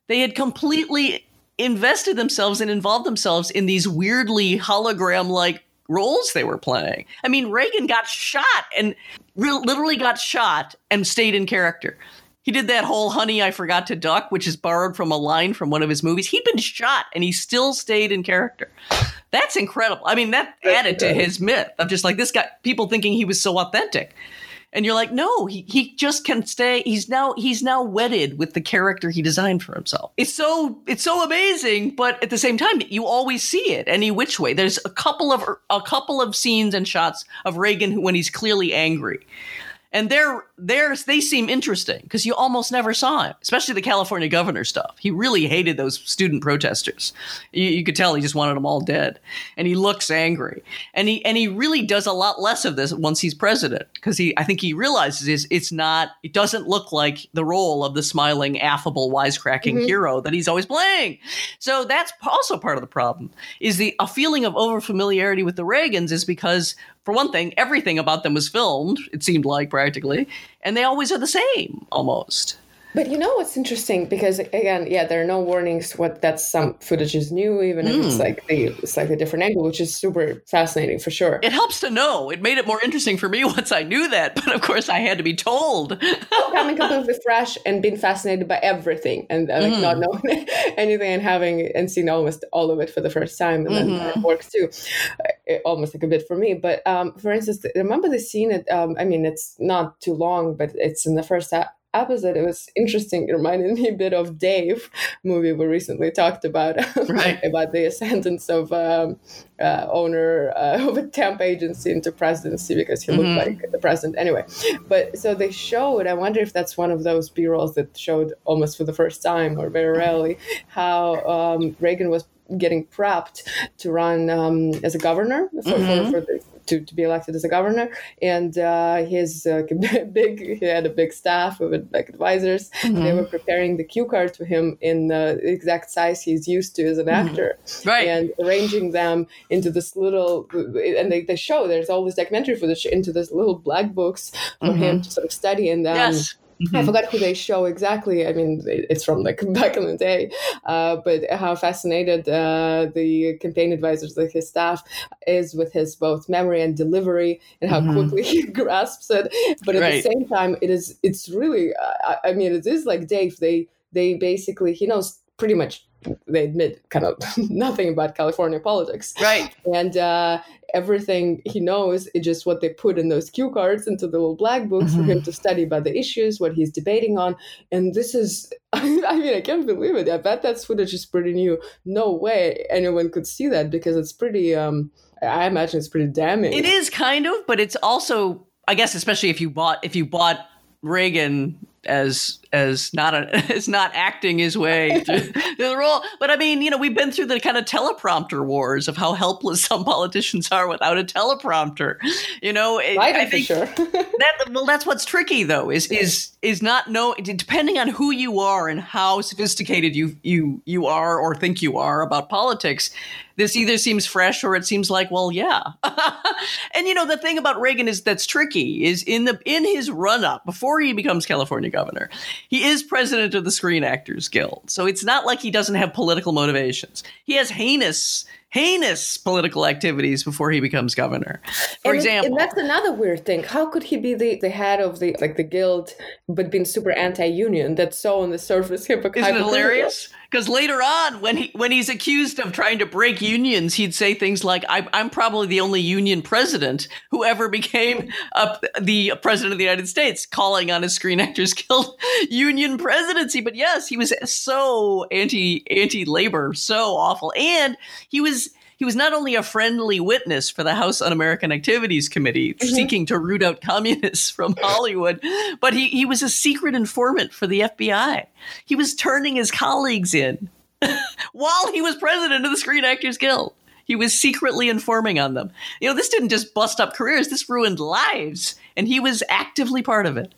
They had completely invested themselves and involved themselves in these weirdly hologram like roles they were playing. I mean, Reagan got shot and re- literally got shot and stayed in character. He did that whole honey, I forgot to duck, which is borrowed from a line from one of his movies. He'd been shot and he still stayed in character. That's incredible. I mean, that added to his myth of just like this guy, people thinking he was so authentic. And you're like, no, he, he just can stay. He's now he's now wedded with the character he designed for himself. It's so it's so amazing, but at the same time, you always see it any which way. There's a couple of a couple of scenes and shots of Reagan when he's clearly angry and they're theirs they seem interesting because you almost never saw him especially the california governor stuff. He really hated those student protesters. You, you, could tell he just wanted them all dead. And he looks angry. And he and he really does a lot less of this once he's president because he i think he realizes is it's not it doesn't look like the role of the smiling affable wisecracking mm-hmm. hero that he's always playing. So that's also part of the problem is the a feeling of overfamiliarity with the reagans is because for one thing, everything about them was filmed, it seemed like practically, and they always are the same almost. But you know what's interesting because again, yeah, there are no warnings what that some footage is new, even if it's hmm. like a slightly different angle, which is super fascinating for sure. It helps to know. It made it more interesting for me (laughs) once I knew that, but of course I had to be told. Coming completely (laughs) fresh and being fascinated by everything and uh, like mm. not knowing (laughs) anything and having and seeing almost all of it for the first time, and mm-hmm. then it works too. It, almost like a bit for me. But um, for instance, remember the scene? At, um, I mean, it's not too long, but it's in the first episode, it was interesting. It reminded me a bit of Dave movie we recently talked about, (laughs) right. about the ascendance of um, uh, owner uh, (laughs) of a temp agency into presidency because he looked mm-hmm. like the president anyway. But so they showed. I wonder if that's one of those B rolls that showed almost for the first time or very rarely how um, Reagan was getting prepped to run um, as a governor for, mm-hmm. for, for, the, to, to be elected as a governor. And uh, his uh, (laughs) big, he had a big staff of like advisors. Mm-hmm. They were preparing the cue cards for him in the exact size he's used to as an mm-hmm. actor, right? And arranging them into this little, and they, they show there's all this documentary footage into this little black books for mm-hmm. him to sort of study and then. Yes Mm-hmm. I forgot who they show exactly. I mean, it's from like (laughs) back in the day, uh, but how fascinated uh, the campaign advisors, like his staff, is with his both memory and delivery, and how mm-hmm. quickly (laughs) he grasps it. But at right. the same time, it is it's really. Uh, I mean, it is like Dave. They they basically he knows pretty much they admit kind of (laughs) nothing about California politics. Right. And uh, everything he knows is just what they put in those cue cards into the little black books mm-hmm. for him mm-hmm. to study about the issues, what he's debating on. And this is, (laughs) I mean, I can't believe it. I bet that footage is pretty new. No way anyone could see that because it's pretty, um, I imagine it's pretty damning. It is kind of, but it's also, I guess, especially if you bought, if you bought Reagan as as not a, (laughs) as not acting his way (laughs) through, through the role. But I mean, you know, we've been through the kind of teleprompter wars of how helpless (laughs) some politicians are without a teleprompter. You know, right, I think sure. that well, that's what's tricky though is is is not know depending on who you are and how sophisticated you you you are or think you are about politics this either seems fresh or it seems like well yeah and you know the thing about reagan is that's tricky is in the in his run up before he becomes california governor he is president of the screen actors guild so it's not like he doesn't have political motivations he has heinous heinous political activities before he becomes governor. For and example, and that's another weird thing. How could he be the, the head of the like the guild, but being super anti-union? That's so on the surface hypocritical. Isn't it hilarious? Because later on, when he when he's accused of trying to break unions, he'd say things like, I, "I'm probably the only union president who ever became a, the president of the United States," calling on his Screen Actors (laughs) Guild union presidency. But yes, he was so anti anti labor, so awful, and he was he was not only a friendly witness for the House Un-American Activities Committee mm-hmm. seeking to root out communists from (laughs) Hollywood, but he, he was a secret informant for the FBI. He was turning his colleagues in (laughs) while he was president of the Screen Actors Guild. He was secretly informing on them. You know, this didn't just bust up careers, this ruined lives and he was actively part of it.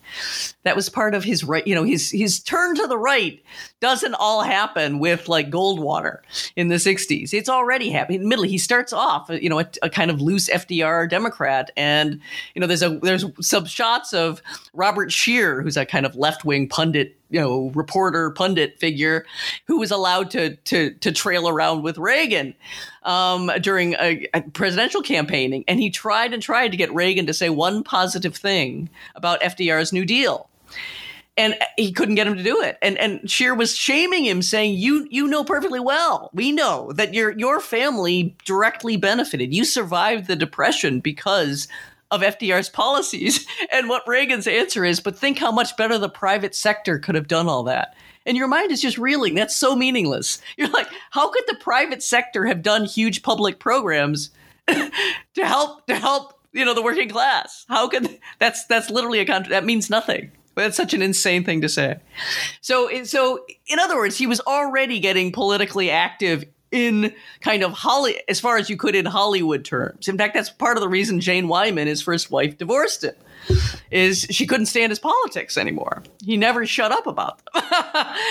That was part of his right. You know, his his turn to the right doesn't all happen with like Goldwater in the '60s. It's already happening. Admittedly, he starts off, you know, a, a kind of loose FDR Democrat, and you know, there's a there's some shots of Robert Scheer, who's a kind of left wing pundit you know reporter pundit figure who was allowed to to to trail around with Reagan um, during a, a, presidential campaigning, and he tried and tried to get Reagan to say one positive thing about FDR's New Deal. And he couldn't get him to do it. And and Scheer was shaming him, saying, "You you know perfectly well. We know that your your family directly benefited. You survived the depression because of FDR's policies. (laughs) And what Reagan's answer is, but think how much better the private sector could have done all that. And your mind is just reeling. That's so meaningless. (laughs) You're like, how could the private sector have done huge public programs (laughs) to help to help you know the working class? How could that's that's literally a contra- that means nothing. That's such an insane thing to say. So, so in other words, he was already getting politically active in kind of Holly, as far as you could in Hollywood terms. In fact, that's part of the reason Jane Wyman, his first wife, divorced him is she couldn't stand his politics anymore. He never shut up about them.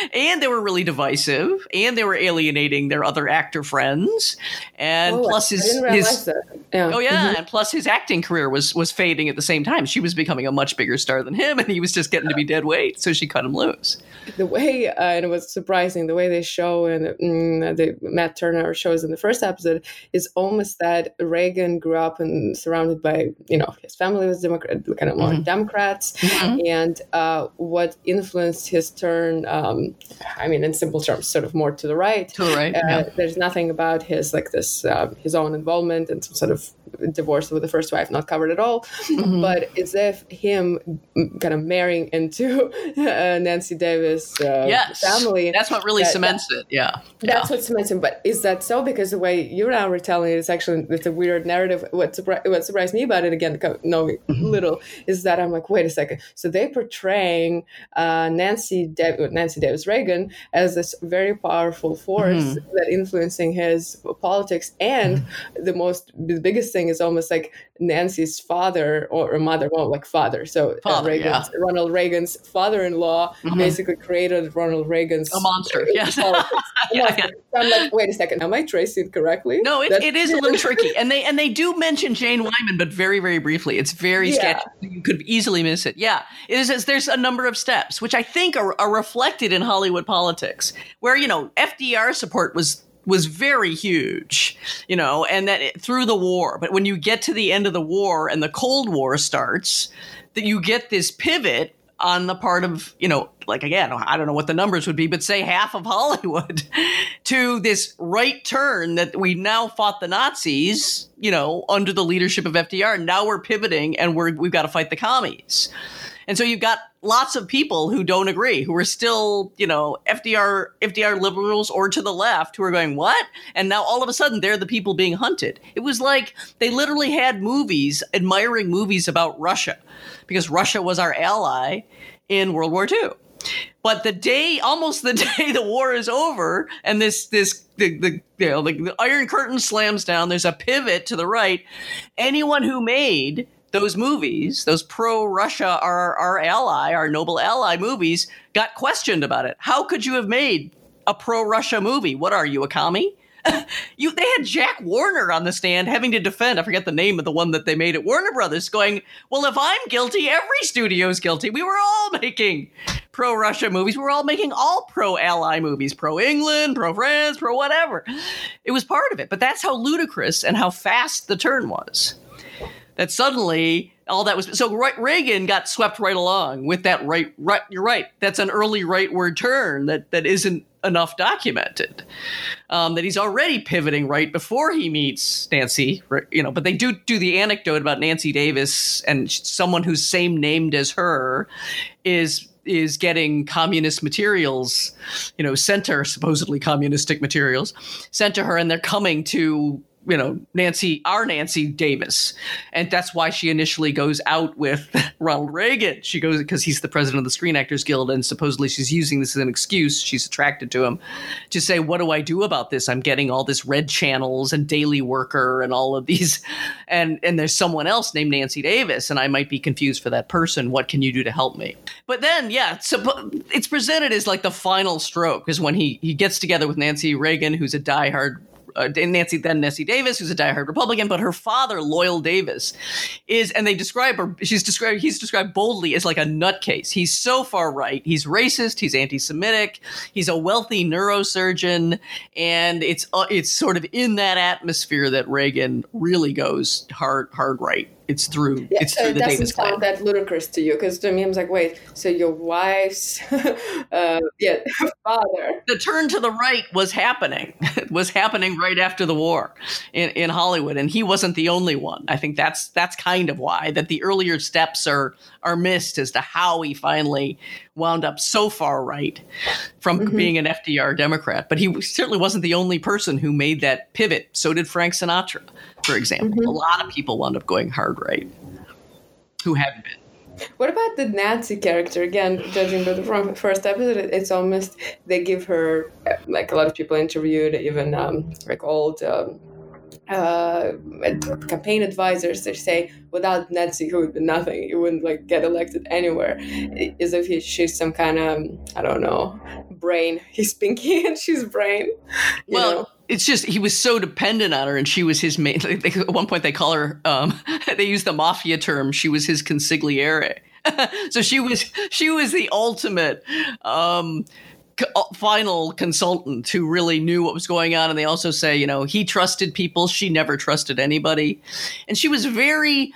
(laughs) and they were really divisive, and they were alienating their other actor friends. And oh, plus his, his yeah. Oh yeah, mm-hmm. and plus his acting career was was fading at the same time. She was becoming a much bigger star than him and he was just getting to be dead weight, so she cut him loose. The way uh, and it was surprising the way they show and mm, the Matt Tyrnauer shows in the first episode is almost that Reagan grew up and surrounded by, you know, his family was Democrat kind of more mm-hmm. Democrats, mm-hmm. and uh, what influenced his turn. Um, I mean, in simple terms, sort of more to the right. To the right. Uh, yeah. There's nothing about his like this uh, his own involvement and some sort of divorce with the first wife not covered at all. Mm-hmm. But it's if him kind of marrying into uh, Nancy Davis uh, yes. family. That's what really that, cements that, it. Yeah. That's yeah. what cements it. But is that so? Because the way you're now were telling it is actually it's a weird narrative. What, surpri- what surprised me about it again, knowing mm-hmm. little, is that I'm like, wait a second. So they portraying uh, Nancy De- Nancy Davis Reagan as this very powerful force mm-hmm. that influencing his politics, and the most the biggest thing is almost like Nancy's father or, mother, well, like father. So uh, father, yeah. Ronald Reagan's father-in-law mm-hmm. basically created Ronald Reagan's a monster. Yes. yeah, (laughs) yeah. So I'm like, wait a second, am I tracing correctly? No, it, it is a little tricky, and they and they do mention Jane Wyman, but very very briefly. It's very yeah. sketchy. You could easily miss it. Yeah, it is. There's a number of steps which I think are, are reflected in Hollywood politics, where you know FDR support was was very huge, you know, and that it, through the war. But when you get to the end of the war and the Cold War starts, that you get this pivot on the part of, you know, like again, I don't know what the numbers would be, but say half of (laughs) Hollywood to this right turn that we now fought the Nazis, you know, under the leadership of FDR. Now we're pivoting and we're we've got to fight the commies. And so you've got lots of people who don't agree, who are still, you know, FDR FDR liberals or to the left who are going, "What?" And now all of a sudden they're the people being hunted. It was like they literally had movies admiring movies about Russia because Russia was our ally in World War II. But the day, almost the (laughs) day the war is over, and this this the the, you know, the, the Iron Curtain slams down. There's a pivot to the right. Anyone who made those movies, those pro Russia, our our ally, our noble ally movies, got questioned about it. How could you have made a pro Russia movie? What are you, a commie? (laughs) you they had Jack Warner on the stand having to defend. I forget the name of the one that they made at Warner Brothers, going, "Well, if I'm guilty, every studio's guilty. We were all making pro Russia movies. We were all making all pro ally movies, pro England, pro France, pro whatever. It was part of it. But that's how ludicrous and how fast the turn was. That suddenly all that was so Reagan got swept right along with that right right you're right. That's an early rightward turn that that isn't enough documented um, that he's already pivoting right before he meets Nancy you know but they do do the anecdote about Nancy Davis and someone who's same named as her is is getting communist materials, you know, sent her supposedly communistic materials sent to her, and they're coming to you know Nancy our Nancy Davis. And that's why she initially goes out with (laughs) Ronald Reagan. She goes because he's the president of the Screen Actors Guild and supposedly she's using this as an excuse. She's attracted to him to say what do I do about this? I'm getting all this red channels and daily worker and all of these (laughs) and and there's someone else named Nancy Davis and I might be confused for that person. What can you do to help me? But then yeah so it's presented as like the final stroke is when he he gets together with Nancy Reagan who's a diehard uh, Nancy then Nancy Davis, who's a diehard Republican, but her father, Loyal Davis, is, and they describe her. She's described. He's described boldly as like a nutcase. He's so far right. He's racist. He's anti-Semitic. He's a wealthy neurosurgeon, and it's uh, it's sort of in that atmosphere that Reagan really goes hard hard right it's through yeah, it's through the Davis sound that ludicrous to you because to me I'm like wait so your wife's (laughs) uh, yeah (laughs) father. The turn to the right was happening (laughs) was happening right after the war in, in Hollywood and he wasn't the only one. I think that's that's kind of why that the earlier steps are are missed as to how he finally wound up so far right from mm-hmm. being an FDR Democrat but he certainly wasn't the only person who made that pivot so did Frank Sinatra for example. Mm-hmm. A lot of people wound up going hard right who hadn't been. What about the Nazi character? Again, judging by the first episode, it's almost they give her like a lot of people interviewed, even um, like old um, uh, campaign advisors. They say without Nancy, he would be nothing. He wouldn't like get elected anywhere. As if he, she's some kind of I don't know brain. (laughs) He's Pinky and she's brain. well. Know? it's just he was so dependent on her and she was his main like, at one point they call her um, (laughs) they use the mafia term she was his consigliere (laughs) so she was she was the ultimate um, Uh, final consultant who really knew what was going on and they also say you know he trusted people she never trusted anybody and she was very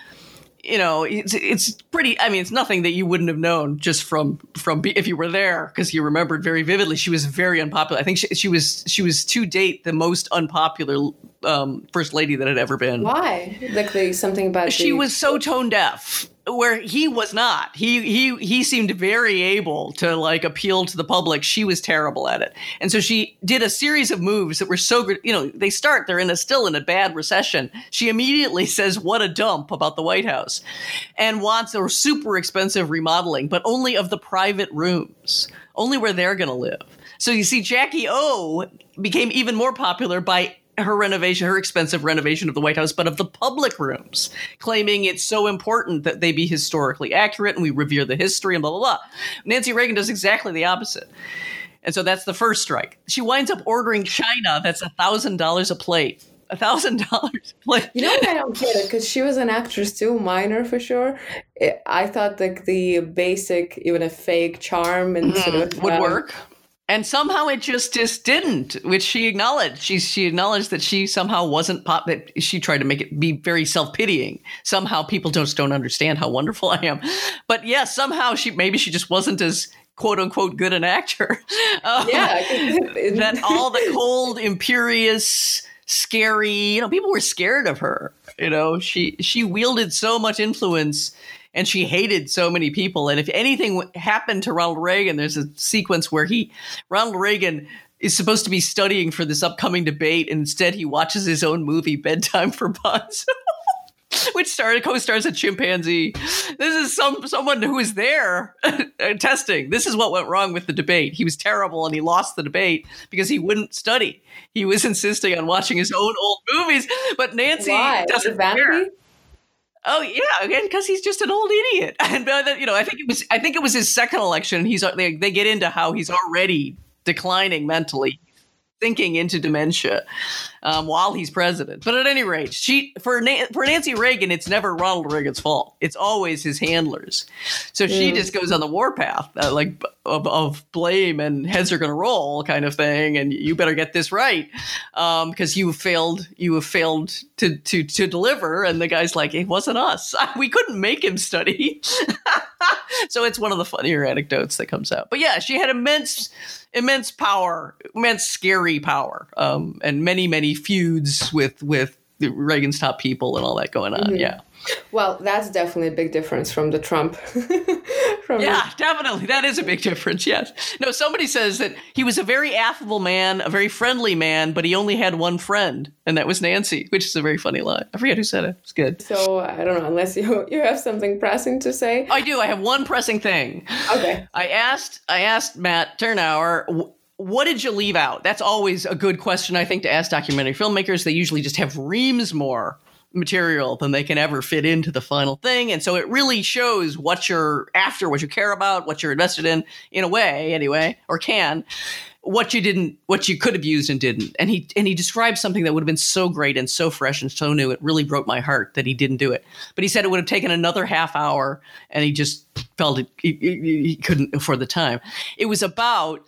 you know, it's it's pretty. I mean, it's nothing that you wouldn't have known just from from if you were there because you remembered very vividly. She was very unpopular. I think she, she was she was to date the most unpopular um, first lady that had ever been. Why? Like something about she the- was so tone deaf where he was not. He he he seemed very able to like appeal to the public. She was terrible at it, and so she did a series of moves that were so good. You know, they start they're in a still in a bad recession. She immediately (laughs) says, "What a dump" about the White House, and wants a super expensive remodeling, but only of the private rooms, only where they're going to live. So you see, Jackie O became even more popular by her renovation, her expensive renovation of the White House, but of the public rooms, claiming it's so important that they be historically accurate and we revere the history and blah, blah, blah. Nancy Reagan does exactly the opposite. And so that's the first strike. She winds up ordering china that's a thousand dollars a plate. A thousand dollars plate. You know what I don't get it because she was an actress too, minor for sure. It, I thought like the basic, even a fake charm and mm, sort of would um, work and somehow it just just didn't which she acknowledged. She she acknowledged that she somehow wasn't pop that she tried to make it be very self-pitying. Somehow people just don't understand how wonderful (laughs) i am. But yeah somehow she maybe she just wasn't as quote unquote good an actor. Um, (laughs) yeah (laughs) that all the cold imperious scary you know people were scared of her you know? She she wielded so much influence and she hated so many people. And if anything happened to Ronald Reagan, there's a sequence where he, Ronald Reagan, is supposed to be studying for this upcoming debate, and instead he watches his own movie, Bedtime for Bonzo. (laughs) which started co-stars a chimpanzee. This is some someone who was there (laughs) uh, testing. This is what went wrong with the debate. He was terrible and he lost the debate because he wouldn't study. He was (laughs) insisting on watching his own old movies. But Nancy Why? doesn't care. Oh yeah, again because he's just an old idiot. (laughs) And uh, you know, I think it was I think it was his second election. He's they, they get into how he's already declining mentally thinking into dementia um, while he's president. But at any rate, she for Na- for Nancy Reagan, it's never Ronald Reagan's fault. It's always his handlers. So she Mm. just goes on the warpath, uh, like of, of blame and heads are going to roll kind of thing, and you better get this right because you have failed. You have failed to to to deliver. And the guy's like, it wasn't us. (laughs) We couldn't make him study. (laughs) so it's one of the funnier anecdotes that comes out. But yeah, she had immense immense power, immense scary power, um, and many many feuds with with Reagan's top people and all that going on. Mhm. Yeah, Well, that's definitely a big difference from the Trump. (laughs) from yeah, definitely that is a big difference. Yes, no, somebody says that he was a very affable man, a very friendly man, but he only had one friend, and that was Nancy, which is a very funny line. I forget who said it. It's good. So I don't know unless you you have something pressing to say. I do. I have one pressing thing. Okay. I asked I asked Matt Tyrnauer, what did you leave out? That's always a good question, I think, to ask documentary filmmakers. They usually just have reams more material than they can ever fit into the final thing, and so it really shows what you're after, what you care about, what you're invested in, in a way, anyway, or can. What you didn't, what you could have used and didn't, and he and he described something that would have been so great and so fresh and so new. It really broke my heart that he didn't do it. But he said it would have taken another half hour, and he just felt it he, he, he couldn't afford the time. It was about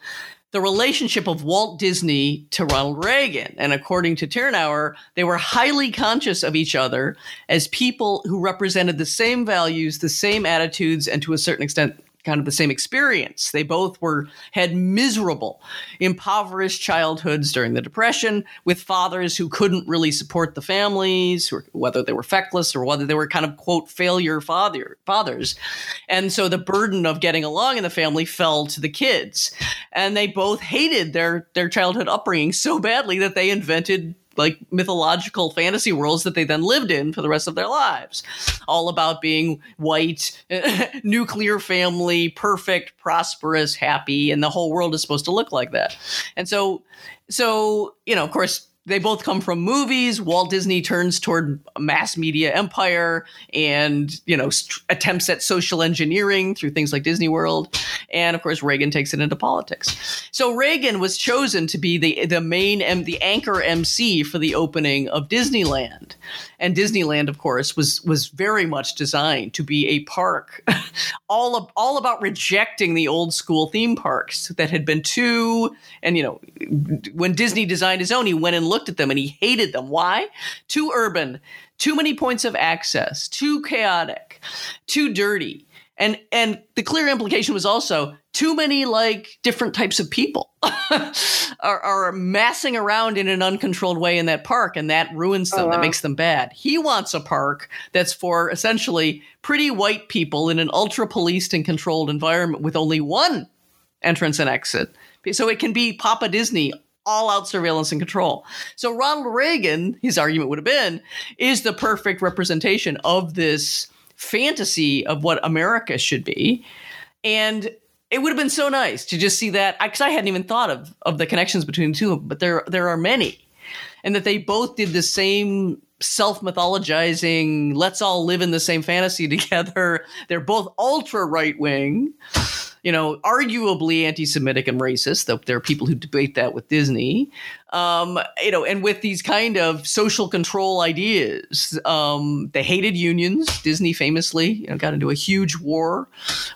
the relationship of Walt Disney to Ronald Reagan. And according to Tyrnauer, they were highly conscious of each other as people who represented the same values, the same attitudes, and to a certain extent, kind of the same experience. They both were had miserable, impoverished childhoods during the Depression with fathers who couldn't really support the families, whether they were feckless or whether they were kind of quote failure father fathers. And so the burden of getting along in the family fell to the kids. And they both hated their their childhood upbringing so badly that they invented like mythological fantasy worlds that they then lived in for the rest of their lives. All about being white, (laughs) nuclear family, perfect, prosperous, happy, and the whole world is supposed to look like that. And so so, you know, of course, they both come from movies. Walt Disney turns toward a mass media empire and, you know, st- attempts at social engineering through things like Disney World. And of course, Reagan takes it into politics. So Reagan was chosen to be the, the main, M- the anchor MC for the opening of Disneyland. And Disneyland, of course, was, was very much designed to be a park (laughs) all, of, all about rejecting the old school theme parks that had been too, and, you know, when Disney designed his own, he went and looked at them and he hated them. Why? Too urban, too many points of access, too chaotic, too dirty. And and the clear implication was also too many like different types of people (laughs) are, are massing around in an uncontrolled way in that park, and that ruins oh, them. Oh, That makes them bad. He wants a park that's for essentially pretty white people in an ultra policed and controlled environment with only one entrance and exit. So it can be Papa Disney, all out surveillance and control. So Ronald Reagan, his argument would have been, is the perfect representation of this fantasy of what America should be. And it would have been so nice to just see that because I hadn't even thought of of the connections between the two of them, but there there are many, and that they both did the same self mythologizing. Let's all live in the same fantasy (laughs) together. They're both ultra right wing, you know, arguably anti-Semitic and racist. Though there are people who debate that with Disney, um, you know, and with these kind of social control ideas. Um, they hated unions. Disney famously, you know, got into a huge war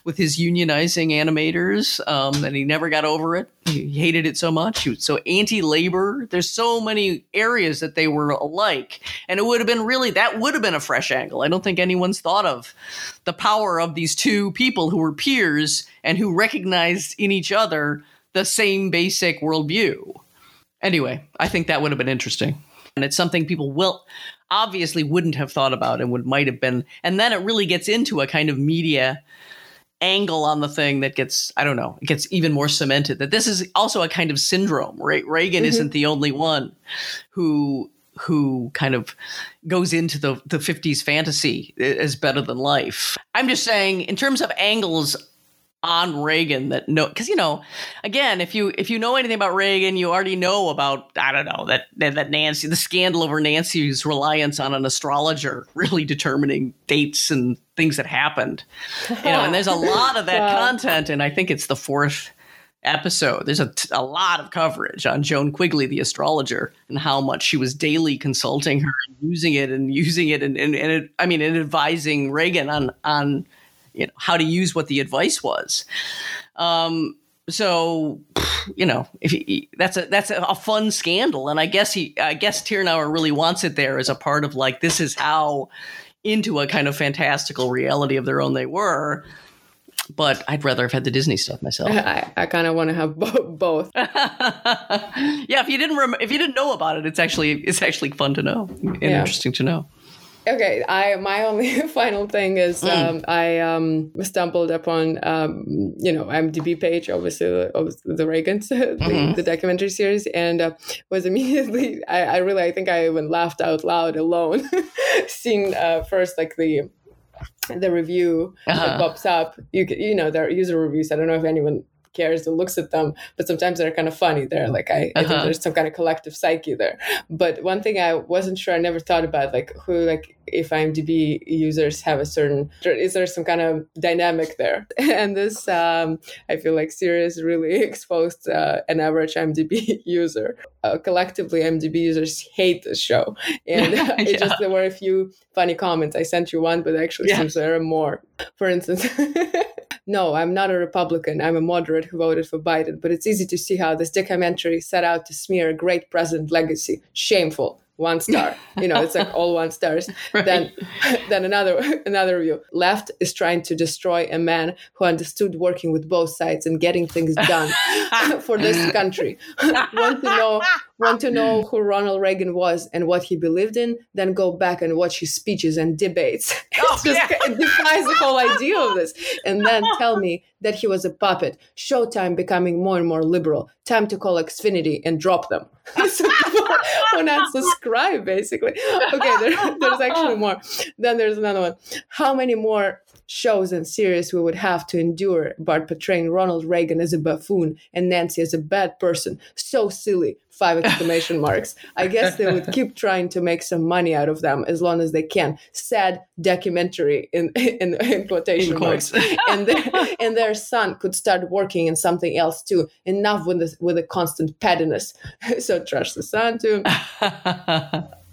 with his unionizing animators, um, and he never got over it. He hated it so much. He was so anti-labor. There's so many areas that they were alike, and it would have been really that would have been a fresh angle. I don't think anyone's thought of the power of these two people who were peers and who recognized in each other the same basic worldview. Anyway, I think that would have been interesting. And it's something people will obviously wouldn't have thought about and would might have been and then it really gets into a kind of media angle on the thing that gets I don't know, it gets even more cemented that this is also a kind of syndrome, right? Reagan Mhm. isn't the only one who who kind of goes into the the 50s fantasy as better than life. I'm just saying in terms of angles on Reagan that no because you know again if you if you know anything about Reagan you already know about I don't know that that, that Nancy the scandal over Nancy's reliance on an astrologer really determining dates and things that happened. You know and there's a (laughs) lot of that content and I think it's the fourth episode. There's a, a lot of coverage on Joan Quigley the astrologer and how much she was daily consulting her and using it and using it and, and, and it, I mean and advising Reagan on on you know how to use what the advice was. Um, so you know if he, that's a that's a, fun scandal, and I guess he I guess Tyrnauer really wants it there as a part of like this is how into a kind of fantastical reality of their own they were. But I'd rather have had the Disney stuff myself. (laughs) I, I kind of want to have bo- both. (laughs) yeah, if you didn't rem- if you didn't know about it, it's actually it's actually fun to know and yeah. interesting to know okay i my only (laughs) final thing is mm. um, i um, stumbled upon um, you know mdb page obviously of the reagans (laughs) the, mm-hmm. the, documentary series and uh, was immediately I, I, really i think i even laughed out loud alone (laughs) seeing uh, first like the the review uh-huh. that pops up you you know there are user reviews i don't know if anyone cares or looks at them but sometimes they're kind of funny. They're like I, I uh-huh. think there's some kind of collective psyche there. But one thing i wasn't sure i never thought about like who like if imdb users have a certain is there some kind of dynamic there? (laughs) And this um, i feel like series really (laughs) exposed uh, an average imdb (laughs) user. Uh, collectively imdb users hate this show. And yeah. it just there were a few funny comments. I sent you one but actually yeah. seems there are more for instance no, I'm not a Republican. I'm a moderate who voted for Biden. But it's easy to see how this documentary set out to smear a great president legacy. Shameful one star (laughs) you know it's like all one stars right. then (laughs) then another another review left is trying to destroy a man who understood working with both sides and getting things done (laughs) for this country want to know want to know mm. who ronald reagan was and what he believed in then go back and watch his speeches and debates. (laughs) Oh, just, yeah. it (laughs) defies the whole idea of this. And then (laughs) tell me that he was a puppet. Showtime becoming more and more liberal. Time to call xfinity and drop them. So will not subscribe basically. Okay there, there's actually more. Then there's another one. How many more shows and series we would have to endure Bart portraying ronald reagan as a buffoon and nancy as a bad person so silly five (laughs) exclamation marks. I guess they would keep trying to make some money out of them as long as they can. Sad documentary in (laughs) in, in quotation in marks. (laughs) and their, and their son could start working in something else too. Enough with the with the constant pettiness. so trust the son too.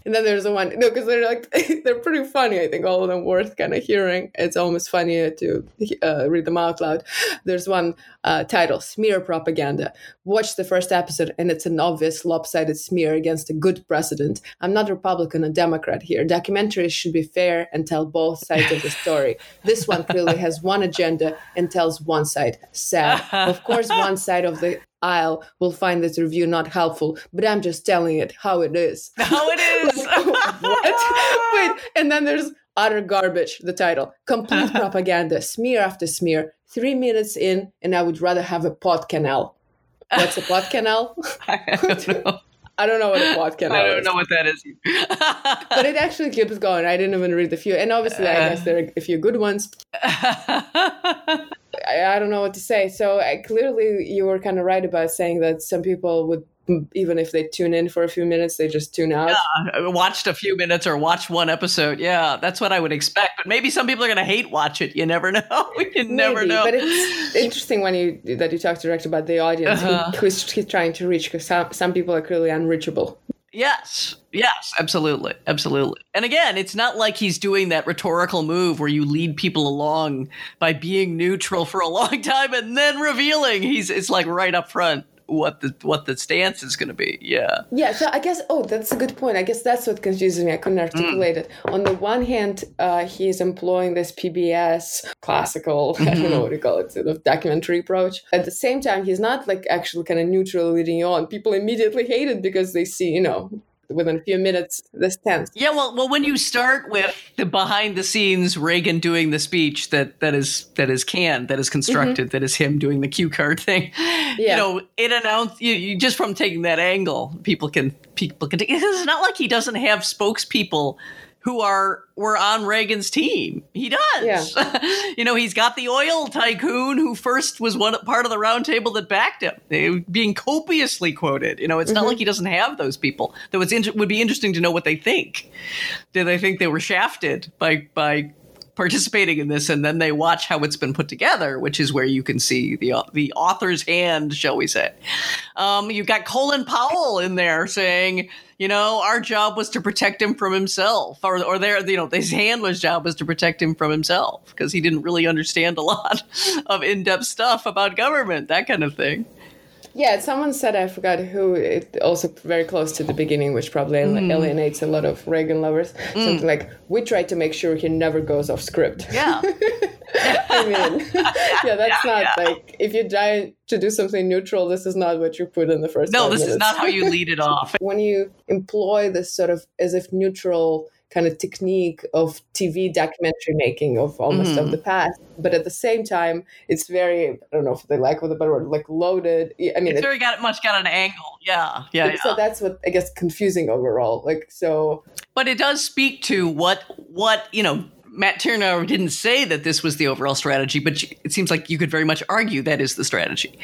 And then there's the one, no, because they're like, (laughs) they're pretty funny. I think all of them worth kind of hearing. It's almost funnier to uh, read them out loud. There's one uh, title, Smear Propaganda. Watch the first episode, and it's an obvious lopsided smear against a good president. I'm not Republican or Democrat here. Documentaries should be fair and tell both sides of the story. This one clearly has one agenda and tells one side. Sad. Of course, one side of the aisle will find this review not helpful, but I'm just telling it how it is. How it (laughs) is. like, what? Wait, and then there's utter garbage, the title. Complete (laughs) propaganda, smear after smear. Three minutes in, and I would rather have a pot canal. What's a pot canal? (laughs) I don't know. I don't know what a pot canal I don't is. know what that is. (laughs) but it actually keeps going. I didn't even read the few. And obviously, I guess there are a few good ones. I, I, don't know what to say. So I, clearly, you were kind of right about saying that some people would even if they tune in for a few minutes, they just tune out. Yeah, watched a few minutes or watched one episode. Yeah, that's what I would expect. But maybe some people are going to hate watch it. You never (laughs) know. you maybe, never know. But it's interesting when you that you talk direct about the audience uh-huh. who, who's trying to reach because some, some people are clearly unreachable. Yes, yes, absolutely, absolutely. And again, it's not like he's doing that rhetorical move where you lead people along by being neutral for a (laughs) long time and then revealing. He's it's like right up front what the what the stance is going to be. Yeah. Yeah. So I guess oh, that's a good point. I guess that's what confuses me. I couldn't articulate mm. it. On the one hand, uh, he's employing this PBS classical, mm-hmm. (laughs) I don't know what you call it, sort of documentary approach. At the same time, he's not like actually kind of neutral leading you on. People immediately hate it because they see, you know, within a few minutes this tense. Yeah, well, well, when you start with the behind the scenes Reagan doing the speech that that is that is canned, that is constructed, mm-hmm. that is him doing the cue card thing. Yeah. You know, it announced you, you, just from taking that angle, people can people can. (laughs) It's not like he doesn't have spokespeople who are were on Reagan's team. He does. Yeah. (laughs) you know, he's got the oil tycoon who first was one part of the roundtable that backed him, they, being copiously quoted. You know, it's mm-hmm. not like he doesn't have those people. Though it's in- would be interesting to know what they think. Do they think they were shafted by by participating in this, and then they watch how it's been put together, which is where you can see the the author's hand, shall we say? Um, you've got Colin Powell in there saying, you know, our job was to protect him from himself, or or their you know his handler's job was to protect him from himself because he didn't really understand a lot (laughs) of in depth stuff about government, that kind of thing. Yeah, someone said I forgot who. It also very close to the beginning, which probably mm. alienates a lot of Reagan lovers. Mm. Something like, "We try to make sure he never goes off script." Yeah. (laughs) I mean, (laughs) yeah, that's yeah, not yeah. like if you try to do something neutral, this is not what you put in the first. No, this minutes. is not how you lead it (laughs) off. when you employ this sort of as if neutral kind of technique of TV documentary making of almost mm. of the past. But at the same time, it's very I don't know if they like with a better word, like loaded. I mean, it's, it's very got much got an angle. Yeah, yeah, yeah. So that's what I guess confusing overall. Like so, but it does speak to what what you know Matt Tyrnauer didn't say that this was the overall strategy, but it seems like you could very much argue that is the strategy.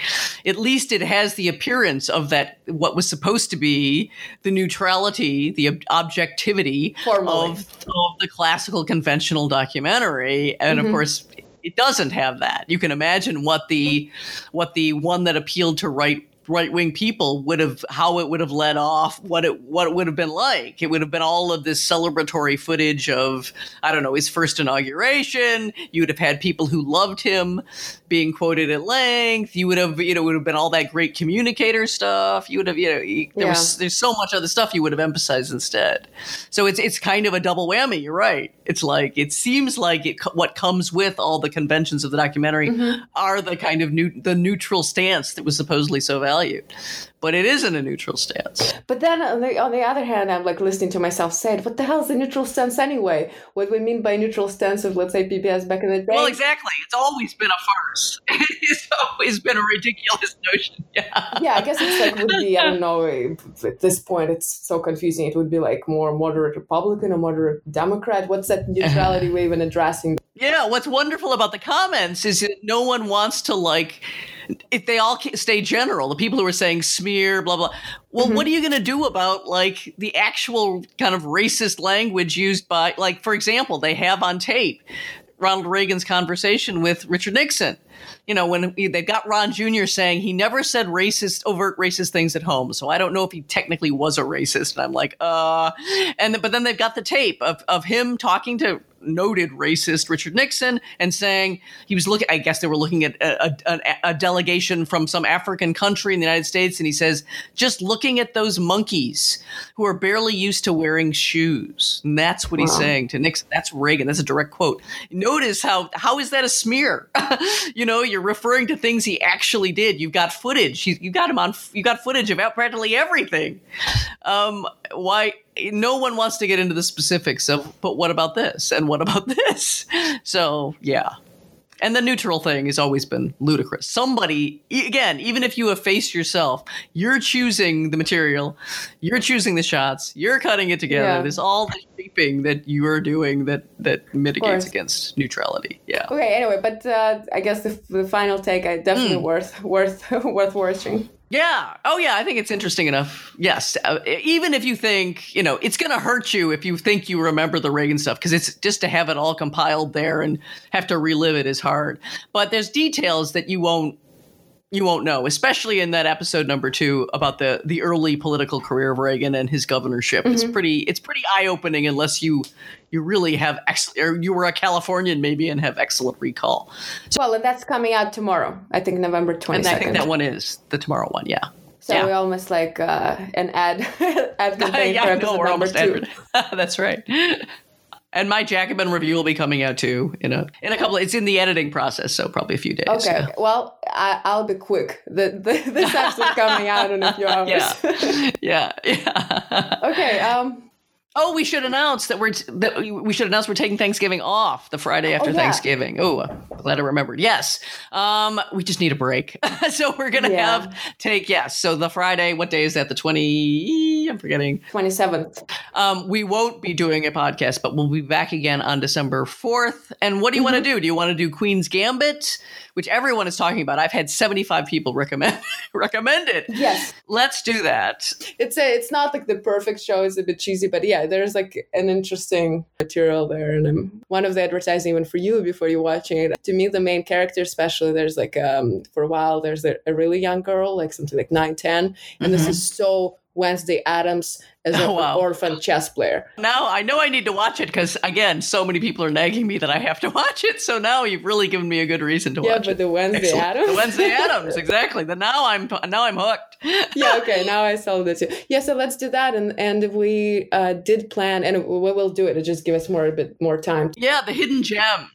At least it has the appearance of that what was supposed to be the neutrality, the objectivity of, of, the classical conventional documentary, and mm-hmm. of course it doesn't have that. You can imagine what the what the one that appealed to right right wing people would have how it would have led off, what it what it would have been like. It would have been all of this celebratory footage of I don't know his first inauguration. You would have had people who loved him being quoted at length. You would have you know would have been all that great communicator stuff. You would have you know there yeah. was there's so much other stuff you would have emphasized instead. So it's it's kind of a double whammy. You're right. It's like it seems like it what comes with all the conventions of the documentary mm-hmm. are the kind of new the neutral stance that was supposedly so valuable valued but it isn't a neutral stance. But then on the, on the other hand, I'm like listening to myself say it. What the hell is a neutral stance anyway? What do we mean by neutral stance of, let's say, PBS back in the day? Well, exactly. It's always been a farce. (laughs) it's always been a ridiculous notion. (laughs) Yeah. Yeah, I guess it's like, would be, I don't know, at this point, it's so confusing. It would be like more moderate Republican or moderate Democrat. What's that neutrality (laughs) we even addressing? Yeah, what's wonderful about the comments is that no one wants to like if they all stay general, the people who are saying smear, blah blah. Well, mm-hmm. what are you going to do about like the actual kind of racist language used by, like, for example, they have on tape Ronald Reagan's conversation with Richard Nixon. You know, when they've got Ron Jr. saying he never said racist, overt racist things at home. So I don't know if he technically was a racist. And I'm like, uh, and but then they've got the tape of, of him talking to noted racist Richard Nixon and saying he was looking, I guess they were looking at a, a, a, delegation from some African country in the United States. And he says, just looking at those monkeys who are barely used to wearing shoes. And that's what wow. he's saying to Nixon. That's Reagan. That's a direct quote. Notice how, how is that a smear? (laughs) you know, you're referring to things he actually did. You've got footage. You, you got him on, you got footage of practically everything. Um, why? No one wants to get into the specifics of, but what about this? And what about (laughs) this? So, yeah. And the neutral thing has always been ludicrous. Somebody, again, even if you efface yourself, you're choosing the material, you're choosing the shots, you're cutting it together. Yeah. There's all the shaping that you are doing that that mitigates against neutrality. Yeah. Okay. Anyway, but uh, I guess the, the final take, I definitely mm. worth worth (laughs) worth watching. Yeah. Oh, yeah. I think it's interesting enough. Yes. Uh, even if you think, you know, it's going to hurt you if you think you remember the Reagan stuff, because it's just to have it all compiled there and have to relive it is hard. But there's details that you won't you won't know, especially in that episode number two about the the early political career of Reagan and his governorship. Mm-hmm. It's pretty it's pretty eye opening unless you you really have ex- or you were a Californian maybe and have excellent recall. So, well, and that's coming out tomorrow. I think November twenty second. I think that one is the tomorrow one. Yeah. So yeah. we almost like uh, an ad (laughs) ad (laughs) campaign yeah, for episode no, number two. (laughs) That's right. And my Jacobin review will be coming out too in a in a couple. It's in the editing process, so probably a few days. Okay. yeah. Well, I, I'll be quick. The, the this episode coming out in a few (laughs) hours. (laughs) Yeah, yeah, yeah. (laughs) okay. Um. Oh, we should announce that we're t- that we should announce we're taking Thanksgiving off the Friday after yeah. Thanksgiving. Oh, glad I remembered. Yes, um, we just need a break, (laughs) so we're gonna Yeah. have take yes. So the Friday, what day is that? The twenty? I'm forgetting. Twenty seventh. Um, we won't be doing a podcast, but we'll be back again on December 4th. And what do you want to do? Do you want to do Queen's Gambit, which everyone is talking about? I've had 75 people recommend (laughs) recommend it. Yes. Let's do that. It's a. It's not like the perfect show. It's a bit cheesy, but yeah, there's like an interesting material there, and um, one of the advertising even for you before you're watching it. To me, the main character, especially, there's like um for a while there's a, a really young girl, like something like nine, ten, and this Mhm. is so Wednesday Addams as (laughs) an Oh, wow. orphan chess player. Now I know I need to watch it because again, so many people are nagging me that I have to (laughs) watch it. So now you've really given me a good reason to Yeah, watch it. Yeah, but the Wednesday Excellent. Addams. The Wednesday Addams, exactly. The now I'm now I'm hooked. (laughs) yeah okay now i saw too yeah so let's do that and and we uh did plan and we will do it it just give us more a bit more time Yeah, the hidden gem.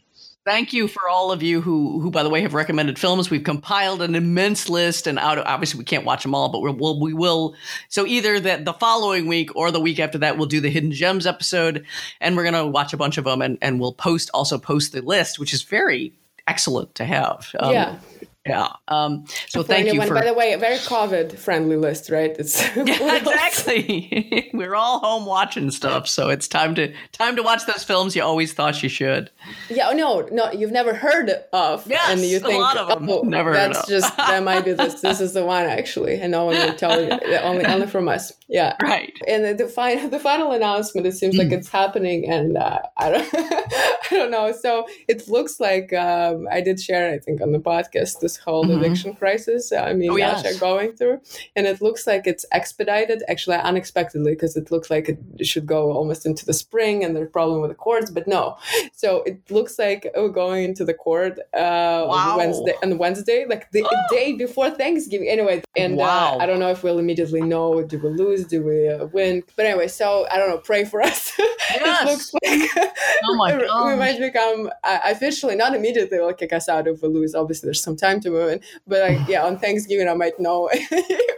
Thank you for all of you who, who, by the way, have recommended films. We've compiled an immense list, and out obviously we can't watch them all, but we'll we will. So either that the following week or the week after that, we'll do the hidden gems episode, and we're gonna watch a bunch of them, and and we'll post also post the list, which is very excellent to have. Um, yeah yeah. Um, so For thank you for. by the way a very covid friendly list right it's (laughs) (laughs) yeah, exactly. (laughs) We're all home watching stuff, so it's time to time to watch those films you always thought you should. yeah oh, no no you've never heard of Yes, and you a think lot of 'em. oh, Never heard that's just that might be this this is the one actually and no one will tell you only only from us yeah Right. and the, the final the final announcement it seems like Mm. it's happening and uh, i don't i don't know so it looks like um, i did share i think on the podcast this whole Mhm. eviction crisis uh, i mean Oh, yes. are going through and it looks like it's expedited actually unexpectedly because it looks like it should go almost into the spring and there's problem with the courts but no so it looks like we're going into the court uh Wow. on wednesday on wednesday like the (gasps) day before thanksgiving anyway and Wow. uh, i don't know if we'll immediately know do we lose do we uh, win but anyway so i don't know pray for us (laughs) Yes. it looks (laughs) like Oh my God. (laughs) we might become uh, officially not immediately will kick us out if we lose obviously there's some time in but like (laughs) yeah on thanksgiving i might know (laughs)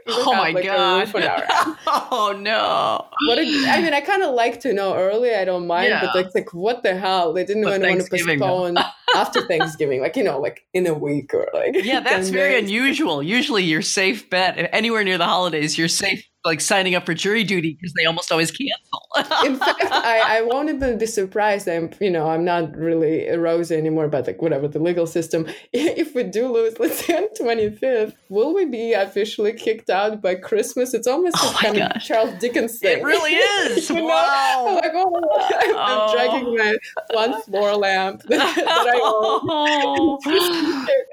Oh my like, god. roof on our head. oh no. I mean, I kind of like to know early. I don't mind, Yeah. but like, like, what the hell? They didn't But even want to postpone after Thanksgiving, like you know, like in a week or like. Yeah, (laughs) that's very days. unusual. Usually your safe bet anywhere near the holidays, you're safe like signing up for jury duty because they almost always cancel. (laughs) In fact, I, I won't even be surprised. I'm, you know, I'm not really a rose anymore, but like whatever the legal system. (laughs) If we do lose, let's say on 25th, will we be officially kicked out by Christmas? It's almost Oh kind of. Charles Dickens thing. it really (laughs) is. You know? I'm wow. like, oh, I'm, I'm Oh. dragging my one floor lamp that, that I own.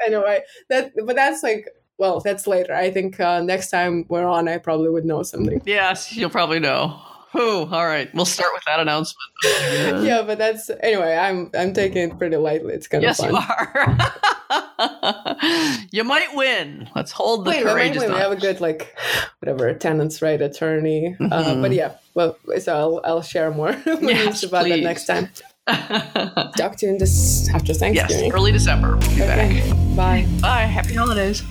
Anyway, that but that's like well, that's later. I think uh, next time we're on, I probably would know something. yes, you'll probably know. Who? All right, we'll start with that announcement. (laughs) Yeah, but that's anyway. I'm I'm taking it pretty lightly. It's kind Yes, of you fun. are. (laughs) you might win. Let's hold the Wait, wait, wait, courageous. wait, we have a good like whatever tenants right attorney. Uh, Mhm. but yeah, well, so I'll I'll share more (laughs) Yes, about that next time. Talk to you in this after Thanksgiving. yes, early December. We'll be Okay, back. bye. Bye. Happy holidays.